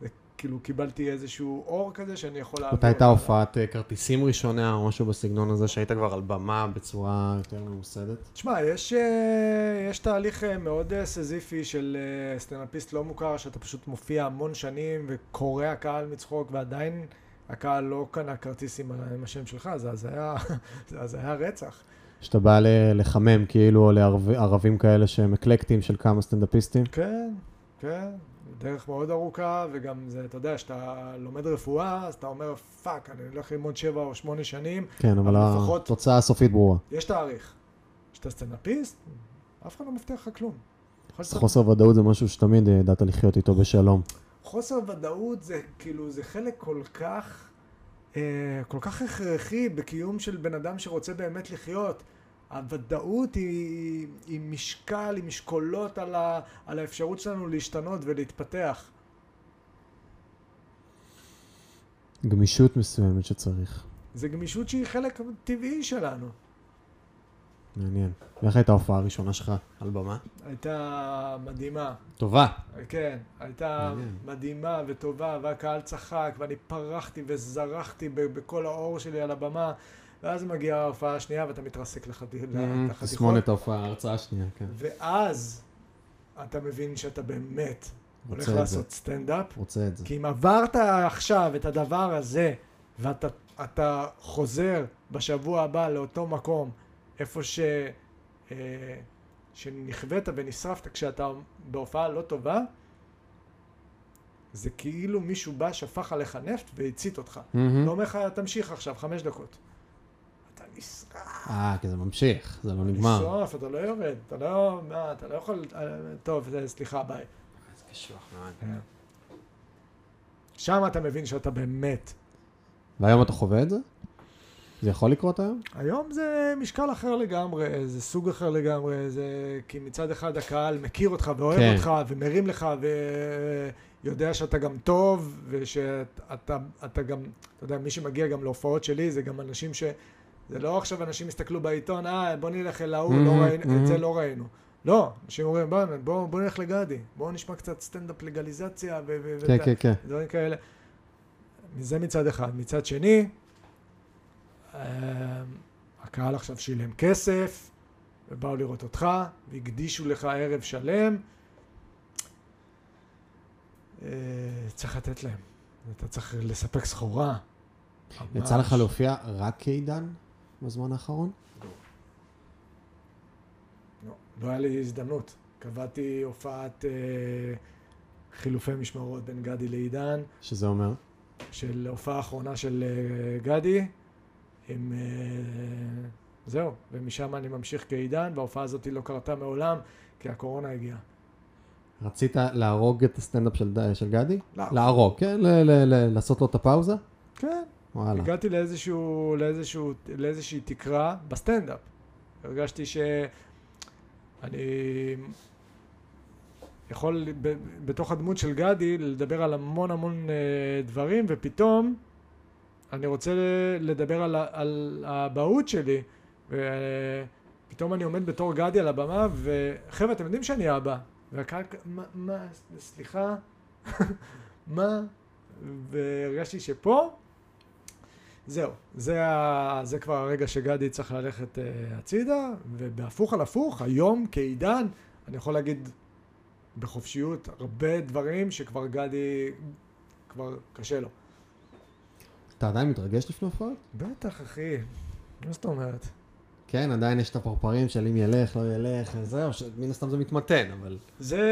זה כאילו קיבלתי איזשהו אור כזה שאני יכול להעביר. מתי הייתה. הופעת אה, כרטיסים ראשונה או משהו בסגנון הזה שהיית כבר על במה בצורה יותר ממוסדת? תשמע, יש, אה, יש תהליך אה, מאוד סזיפי של סטנדאפיסט לא מוכר, שאתה פשוט מופיע המון שנים וקורע קהל מצחוק, ועדיין הקהל לא קנה כרטיסים על- עם השם שלך, זה אז היה, זה אז היה רצח. שאתה בא לחמם כאילו, או לערבים כאלה שהם אקלקטים של כמה סטנדאפיסטים? כן, כן, דרך מאוד ארוכה, וגם זה, אתה יודע, כשאתה לומד רפואה, אז אתה אומר, fuck, אני הולך ללמוד שבע או שמונה שנים, כן, אבל אבל לפחות- התוצאה הסופית ברורה. יש תאריך. כשאתה סטנדאפיסט, אף אחד לא מבטיח לך כלום. חוסר ודאות זה משהו שתמיד אה, ידעת לחיות איתו בשלום. חוסר ודאות זה כאילו, זה חלק כל כך, אה, כל כך הכרחי בקיום של בן אדם שרוצה באמת לחיות. הוודאות היא, היא משקל, היא משקולות על, ה, על האפשרות שלנו להשתנות ולהתפתח. גמישות מסוימת שצריך. זו גמישות שהיא חלק טבעי שלנו. מעניין. ואיך הייתה ההופעה הראשונה שלך על במה? הייתה מדהימה. טובה. כן, הייתה מעניין. מדהימה וטובה, והקהל צחק, ואני פרחתי וזרחתי בכל האור שלי על הבמה, ואז מגיעה ההופעה השנייה ואתה מתרסק לחתי- לחתיכות. תסמונת ההופעה, ההרצאה השנייה, כן. ואז אתה מבין שאתה באמת הולך. לעשות סטנדאפ, רוצה את זה. כי אם עברת עכשיו את הדבר הזה, ואתה אתה חוזר בשבוע הבא לאותו מקום, איפה ש... אה, שנכווית ונשרפת כשאתה בהופעה לא טובה, זה כאילו מישהו בא, שפך עליך נפט והצית אותך. מהמם. לא אומר לך, תמשיך עכשיו, חמש דקות. אתה נשרף אה, כי זה ממשיך, זה לא נגמר. בסוף, אתה לא יורד, אתה לא, מה, אתה לא יכול, אה, טוב, זה- סליחה, ביי. זה קשוח מאוד. כן. שם אתה מבין שאתה באמת. והיום אתה חווה את זה? זה יכול לקרות היום? היום זה משקל אחר לגמרי, זה סוג אחר לגמרי, זה כי מצד אחד הקהל מכיר אותך ואוהב כן. אותך ומרים לך ויודע שאתה גם טוב ושאתה אתה גם, אתה יודע, מי שמגיע גם להופעות שלי זה גם אנשים ש... זה לא עכשיו אנשים יסתכלו בעיתון, אה, בוא נלך אל ההוא, לא Mhm, ראינו, את זה. לא ראינו. לא, אנשים אומרים, בוא, בוא, בוא נלך לגדי, בוא נשמע קצת סטנדאפ לגליזציה ו... כן, כן, כן. דברים כאלה. זה מצד אחד. מצד שני, הקהל עכשיו שילם כסף, ובאו לראות אותך, והקדישו לך ערב שלם. אה, צריך לתת להם. אתה צריך לספק סחורה. יצא לך. להופיע רק כעידן בזמן האחרון? לא, לא היה לי הזדמנות. קבעתי הופעת אה, חילופי משמרות בין גדי לעידן. שזה אומר? של הופעה אחרונה של אה, גדי, עם... אה, זהו, ומשם אני ממשיך כעידן, וההופעה הזאת לא קרתה מעולם, כי הקורונה הגיעה. רצית להרוג את הסטנדאפ של, של גדי? לא. להרוג, כן? ל- ל- ל- לעשות לו את הפאוזה? כן, וואלה. הגעתי לאיזשהו, לאיזשהו, לאיזושהי תקרה בסטנדאפ. הרגשתי שאני יכול ב, בתוך הדמות של גדי לדבר על המון המון אה, דברים, ופתאום אני רוצה לדבר על, על האבהות שלי, ופתאום אני עומד בתור גדי על הבמה, וחבר'ה, אתם יודעים שאני אבא. והקהל, מה, מה, סליחה, מה? והרגשתי שפה זהו, זה, ה... זה כבר הרגע שגדי צריך ללכת uh, הצידה, ובהפוך על הפוך, היום כעידן, אני יכול להגיד בחופשיות הרבה דברים שכבר גדי, כבר קשה לו. אתה עדיין מתרגש לפני הופעות? בטח, אחי, מה זאת אומרת? כן, עדיין יש את הפרפרים של אם ילך, לא ילך, וזהו, מן הסתם זה מתמתן, אבל... זה,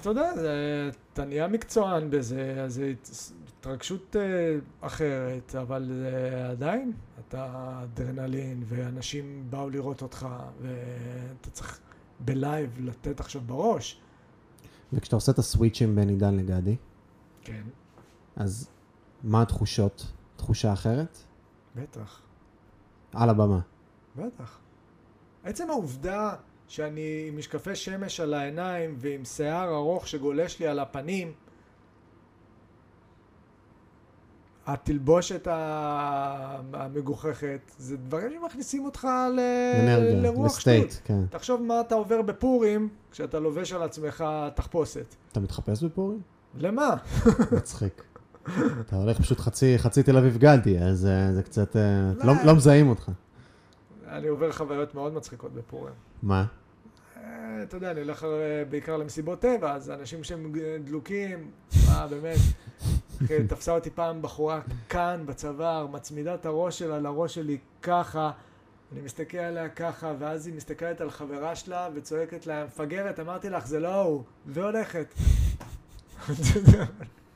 אתה יודע, זה, אתה נהיה מקצוען בזה, אז זה התרגשות אה, אחרת, אבל אה, עדיין, אתה אדרנלין, ואנשים באו לראות אותך, ואתה צריך בלייב לתת עכשיו בראש. וכשאתה עושה את הסוויצ'ים בין עידן לגדי, כן. אז מה התחושות? תחושה אחרת? בטח, על הבמה. בטח. עצם העובדה שאני עם משקפי שמש על העיניים ועם שיער ארוך שגולש לי על הפנים, התלבושת המגוחכת, זה דברים שמכניסים אותך ל... אנרגיה, לרוח שטות. לסטייט, כן. תחשוב מה אתה עובר בפורים כשאתה לובש על עצמך תחפושת. אתה מתחפש בפורים? למה? מצחיק. אתה הולך פשוט חצי, חצי תל אביב גדי, אז אה, זה קצת... אה, לא. לא, לא מזהים אותך. אני עובר חוויות מאוד מצחיקות בפורים. מה? אה, אתה יודע, אני הולך בעיקר למסיבות טבע, אז אנשים שהם דלוקים, מה, באמת. תפסה אותי פעם בחורה כאן, בצוואר, מצמידה את הראש שלה לראש שלי ככה, אני מסתכל עליה ככה, ואז היא מסתכלת על חברה שלה וצועקת לה, מפגרת, אמרתי לך, זה לא הוא, והולכת.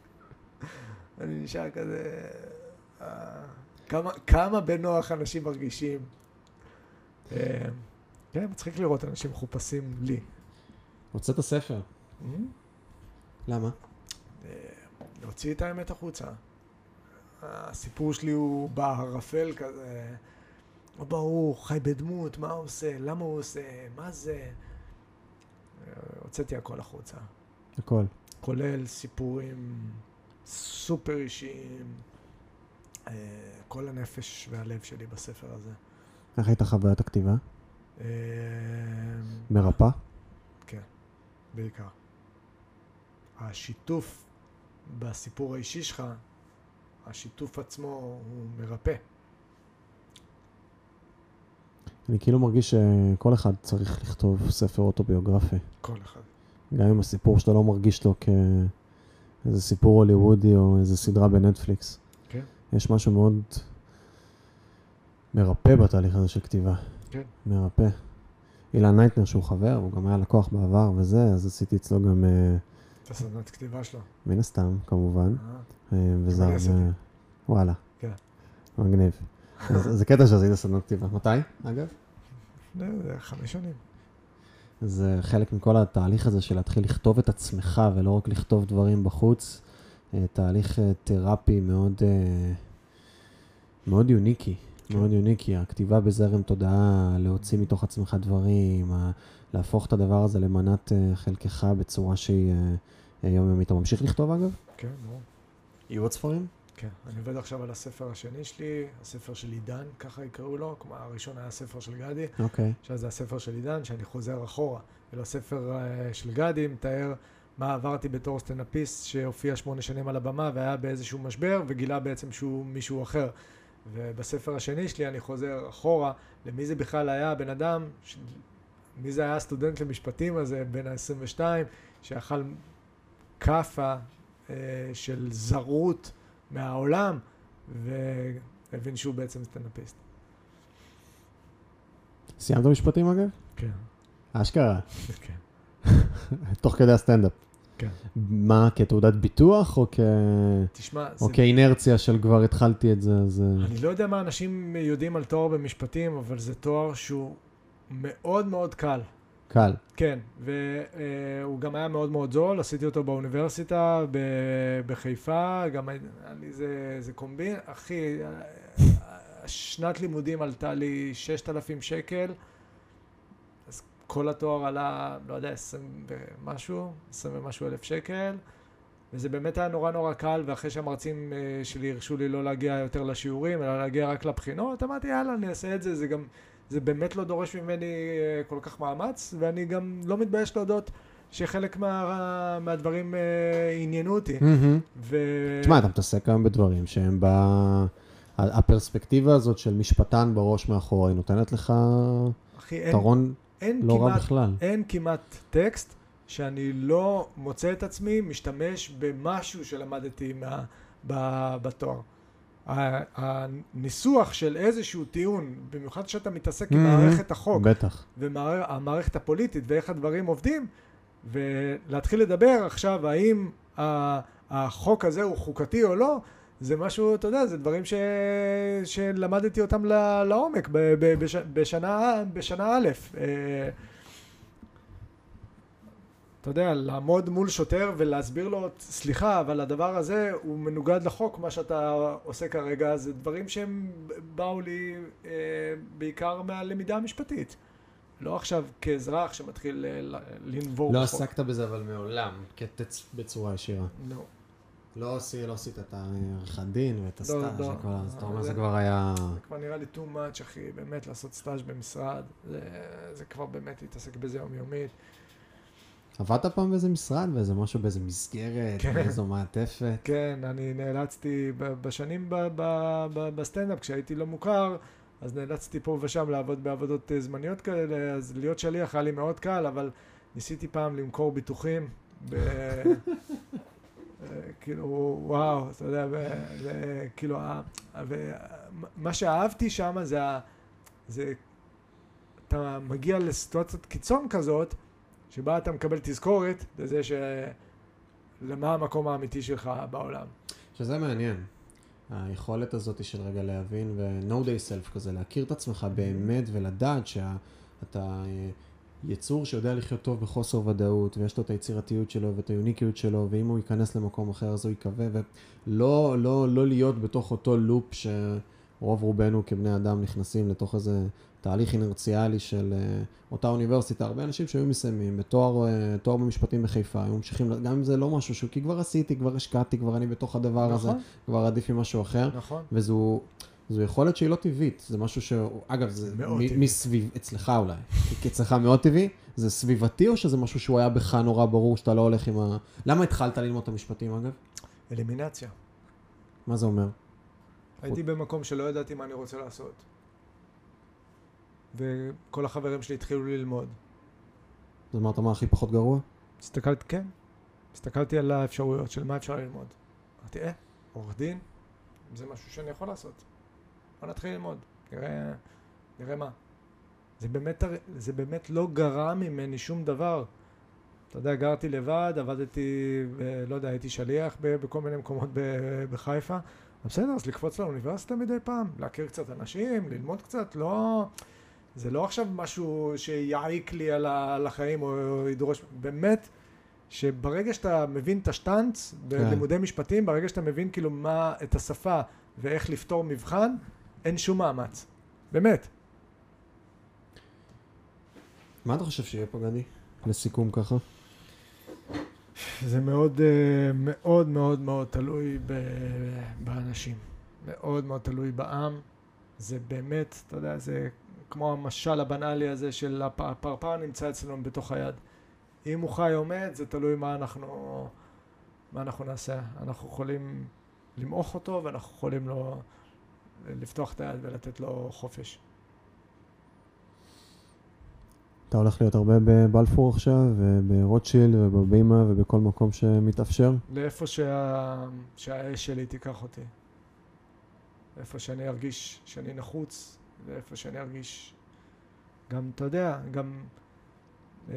אני נשאר כזה... אה, כמה, כמה בנוח אנשים מרגישים. אה, כן, מצחיק לראות אנשים מחופשים לי. הוצאת ספר. למה? אה, להוציא את האמת החוצה. הסיפור שלי הוא בערפל כזה, לא ברור, חי בדמות, מה הוא עושה, למה הוא עושה, מה זה. הוצאתי הכל החוצה, הכל. כולל סיפורים סופר אישיים, אה, כל הנפש והלב שלי בספר הזה. איך הייתה חוויית הכתיבה? אה, מרפא? בעיקר. השיתוף בסיפור האישי שלך, השיתוף עצמו הוא מרפא. אני כאילו מרגיש שכל אחד צריך לכתוב ספר אוטוביוגרפי. כל אחד. גם אם הסיפור שלו לא מרגיש לו כאיזה סיפור הוליוודי או איזה סדרה בנטפליקס. כן. יש משהו מאוד מרפא בתהליך הזה של כתיבה. כן. מרפא. אילן הייטנר שהוא חבר, הוא גם היה לקוח בעבר וזה, אז עשיתי אצלו גם, אה, את הסדנת כתיבה שלו. מן הסתם, כמובן. אה, אה, וזה. הרבה... וואלה. כן. מגניב. זה קטע שעשית סדנת כתיבה. מתי, אגב? חמש שנים. זה חלק מכל התהליך הזה של להתחיל לכתוב את עצמך ולא רק לכתוב דברים בחוץ. אה, תהליך אה, תרפי מאוד, אה, מאוד יוניקי, כן. מאוד יוניקי. הכתיבה בזרם תודעה, להוציא מתוך עצמך דברים, להפוך את הדבר הזה למנת חלקך בצורה שהיא יומיומית. אתה ממשיך לכתוב אגב? כן, ברור. יהיו עוד ספרים? כן, אני עובד עכשיו על הספר השני שלי, הספר של עידן, ככה יקראו לו, כלומר הראשון היה הספר של גדי, אוקיי. עכשיו זה הספר של עידן, שאני חוזר אחורה. אלא הספר אה, של גדי מתאר מה עברתי בתור סטנדאפיסט שהופיע שמונה שנים על הבמה והיה באיזשהו משבר וגילה בעצם שהוא מישהו אחר. ובספר השני שלי אני חוזר אחורה למי זה בכלל היה הבן אדם, ש... מי זה היה הסטודנט למשפטים הזה, בן ה-22, שאכל כאפה אה, של זרות מהעולם והבין שהוא בעצם סטנדאפיסט. סיימת משפטים אגב? כן, אשכרה. כן. תוך כדי הסטנדאפ. כן. מה, כתעודת ביטוח או, כ... תשמע, או זה כאינרציה של כבר התחלתי את זה, אז... אה, אני לא יודע מה אנשים יודעים על תואר במשפטים, אבל זה תואר שהוא מאוד מאוד קל. קל. כן, והוא גם היה מאוד מאוד זול, עשיתי אותו באוניברסיטה בחיפה, גם לי זה, זה קומבין, אחי, שנת לימודים עלתה לי 6,000 שקל, אז כל התואר עלה, לא יודע, 20 ומשהו, 20 ומשהו אלף שקל, וזה באמת היה נורא נורא קל, ואחרי שהמרצים אה, שלי הרשו לי לא להגיע יותר לשיעורים, אלא להגיע רק לבחינות, אמרתי, יאללה, אני אעשה את זה, זה גם... זה באמת לא דורש ממני אה, כל כך מאמץ, ואני גם לא מתבייש להודות שחלק מה, מהדברים אה, עניינו אותי. ו... תשמע, אתה מתעסק היום בדברים שהם ב... הפרספקטיבה הזאת של משפטן בראש מאחורה, היא נותנת לך יתרון לא רע כמעט, בכלל. אין כמעט טקסט שאני לא מוצא את עצמי משתמש במשהו שלמדתי מה, ב, בתואר. הניסוח של איזשהו טיעון, במיוחד כשאתה מתעסק עם Mhm. מערכת החוק, בטח. והמערכת הפוליטית ואיך הדברים עובדים, ולהתחיל לדבר עכשיו האם החוק הזה הוא חוקתי או לא, זה משהו, אתה יודע, זה דברים ש... שלמדתי אותם לעומק. בשנה, בשנה א'. אתה יודע, לעמוד מול שוטר ולהסביר לו, סליחה, אבל הדבר הזה הוא מנוגד לחוק, מה שאתה עושה כרגע, זה דברים שהם באו לי אה, בעיקר מהלמידה המשפטית. לא עכשיו כאזרח שמתחיל אה, לנבור לא בחוק. עסקת בזה אבל מעולם, כתץ בצורה ישירה. לא. לא עשי- לא עשית את העריכת דין ואת לא, הסטאז' לא. וכל ה- אז אתה אומר זה כבר היה... זה כבר נראה לי too much, אחי, באמת לעשות סטאז' במשרד, זה, זה כבר באמת להתעסק בזה יומיומית. עבדת פעם באיזה משרד, באיזה משהו, באיזה מסגרת, כן. באיזו מעטפת? כן, אני נאלצתי בשנים ב- ב- ב- בסטנדאפ, כשהייתי לא מוכר, אז נאלצתי פה ושם לעבוד בעבודות אה, זמניות כאלה, אז להיות שליח היה לי מאוד קל, אבל ניסיתי פעם למכור ביטוחים. ב... אה, כאילו, וואו, אתה יודע, ו- ו- כאילו, ו- מה שאהבתי שם זה, זה, אתה מגיע לסיטואציית קיצון כזאת, שבה אתה מקבל תזכורת לזה ש... למה המקום האמיתי שלך בעולם. שזה מעניין. היכולת הזאת של רגע להבין ו-know day self כזה, להכיר את עצמך באמת ולדעת שאתה אה, יצור שיודע לחיות טוב בחוסר ודאות ויש לו את היצירתיות שלו ואת היוניקיות שלו ואם הוא ייכנס למקום אחר אז הוא יקווה ולא לא, לא להיות בתוך אותו לופ שרוב רובנו כבני אדם נכנסים לתוך איזה תהליך אינרציאלי של אה, אותה אוניברסיטה. הרבה אנשים שהיו מסיימים בתואר אה, במשפטים בחיפה, היו ממשיכים, גם אם זה לא משהו שהוא, כי כבר עשיתי, כבר השקעתי, כבר אני בתוך הדבר הזה. נכון, כבר עדיף ממשהו אחר, נכון. וזו זו יכולת שהיא לא טבעית, זה משהו ש... אגב, זה מ-. מסביב, אצלך אולי, כי אצלך מאוד טבעי, זה סביבתי או שזה משהו שהוא היה בך נורא ברור שאתה לא הולך עם ה... למה התחלת ללמוד את המשפטים אגב? אלימינציה. מה זה אומר? הייתי במקום שלא ידעתי מה אני רוצה לעשות. וכל החברים שלי התחילו ללמוד. אז אמרת מה הכי פחות גרוע? הסתכלתי, כן, הסתכלתי על האפשרויות של מה אפשר ללמוד. אמרתי, אה, עורך דין, זה משהו שאני יכול לעשות. בוא נתחיל ללמוד, נראה, נראה מה. זה באמת, זה באמת לא גרע ממני שום דבר. אתה יודע, גרתי לבד, עבדתי, לא יודע, הייתי שליח בכל מיני מקומות בחיפה. בסדר, אז לקפוץ לאוניברסיטה מדי פעם, להכיר קצת אנשים, ללמוד קצת, לא... זה לא עכשיו משהו שיעיק לי על החיים או ידרוש, באמת, שברגע שאתה מבין את השטאנץ בלימודי משפטים, ברגע שאתה מבין כאילו מה, את השפה ואיך לפתור מבחן, אין שום מאמץ. באמת. מה אתה חושב שיהיה פה, גדי? לסיכום ככה. זה מאוד אה, מאוד מאוד מאוד תלוי ב- באנשים. מאוד מאוד תלוי בעם. זה באמת, אתה יודע, זה כמו המשל הבנאלי הזה של הפ- הפרפר נמצא אצלנו בתוך היד. אם הוא חי או מת, זה תלוי מה אנחנו, מה אנחנו נעשה. אנחנו יכולים למעוך אותו ואנחנו יכולים לו לפתוח את היד ולתת לו חופש. אתה הולך להיות הרבה בבלפור עכשיו, וברוטשילד, ובבימה, ובכל מקום שמתאפשר? לאיפה שה... שהאש שלי תיקח אותי. איפה שאני ארגיש שאני נחוץ, ואיפה שאני ארגיש... גם, אתה יודע, גם... אה,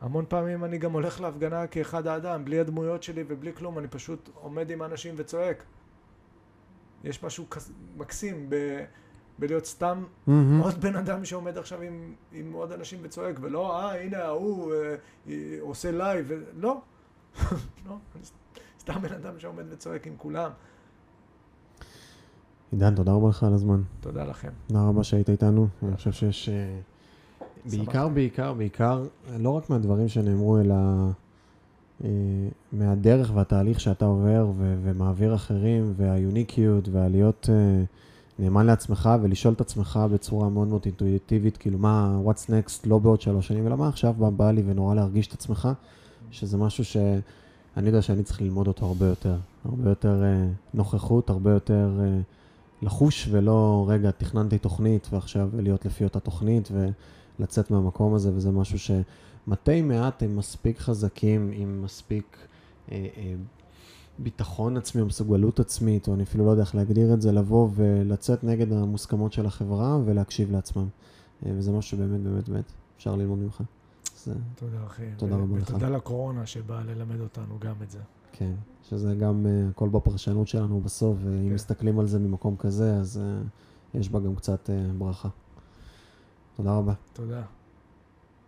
המון פעמים אני גם הולך להפגנה כאחד האדם, בלי הדמויות שלי ובלי כלום, אני פשוט עומד עם האנשים וצועק. יש משהו כס... מקסים ב... בלהיות סתם מהמם. עוד בן אדם שעומד עכשיו עם, עם עוד אנשים וצועק, ולא, אה, הנה ההוא אה, אה, עושה live, ו... לא, לא, אני סתם בן אדם שעומד וצועק עם כולם. עידן, תודה רבה לך על הזמן. תודה לכם. תודה רבה שהיית איתנו. אני חושב שיש... אה, בעיקר. בעיקר, בעיקר, לא רק מהדברים שנאמרו, אלא אה, מהדרך והתהליך שאתה עובר ו- ומעביר אחרים, והיוניקיות, והלהיות אה, נאמן לעצמך ולשאול את עצמך בצורה מאוד מאוד אינטואיטיבית, כאילו מה, what's next, לא בעוד שלוש שנים, אלא מה עכשיו בא, בא לי ונורא להרגיש את עצמך, שזה משהו שאני יודע שאני צריך ללמוד אותו הרבה יותר. הרבה יותר נוכחות, הרבה יותר... לחוש ולא, רגע, תכננתי תוכנית ועכשיו להיות לפי אותה תוכנית ולצאת מהמקום הזה, וזה משהו שמתי מעט הם מספיק חזקים עם מספיק אה, אה, ביטחון עצמי או מסוגלות עצמית, או אני אפילו לא יודע איך להגדיר את זה, לבוא ולצאת נגד המוסכמות של החברה ולהקשיב לעצמם. אה, וזה משהו שבאמת באמת באמת אפשר ללמוד ממך. אז אה, תודה אחי. תודה רבה לך. ותודה לקורונה שבאה ללמד אותנו גם את זה. כן, שזה גם אה, הכל בפרשנות שלנו בסוף, ואם כן. מסתכלים על זה ממקום כזה, אז אה, יש בה גם קצת אה, ברכה. תודה רבה. תודה.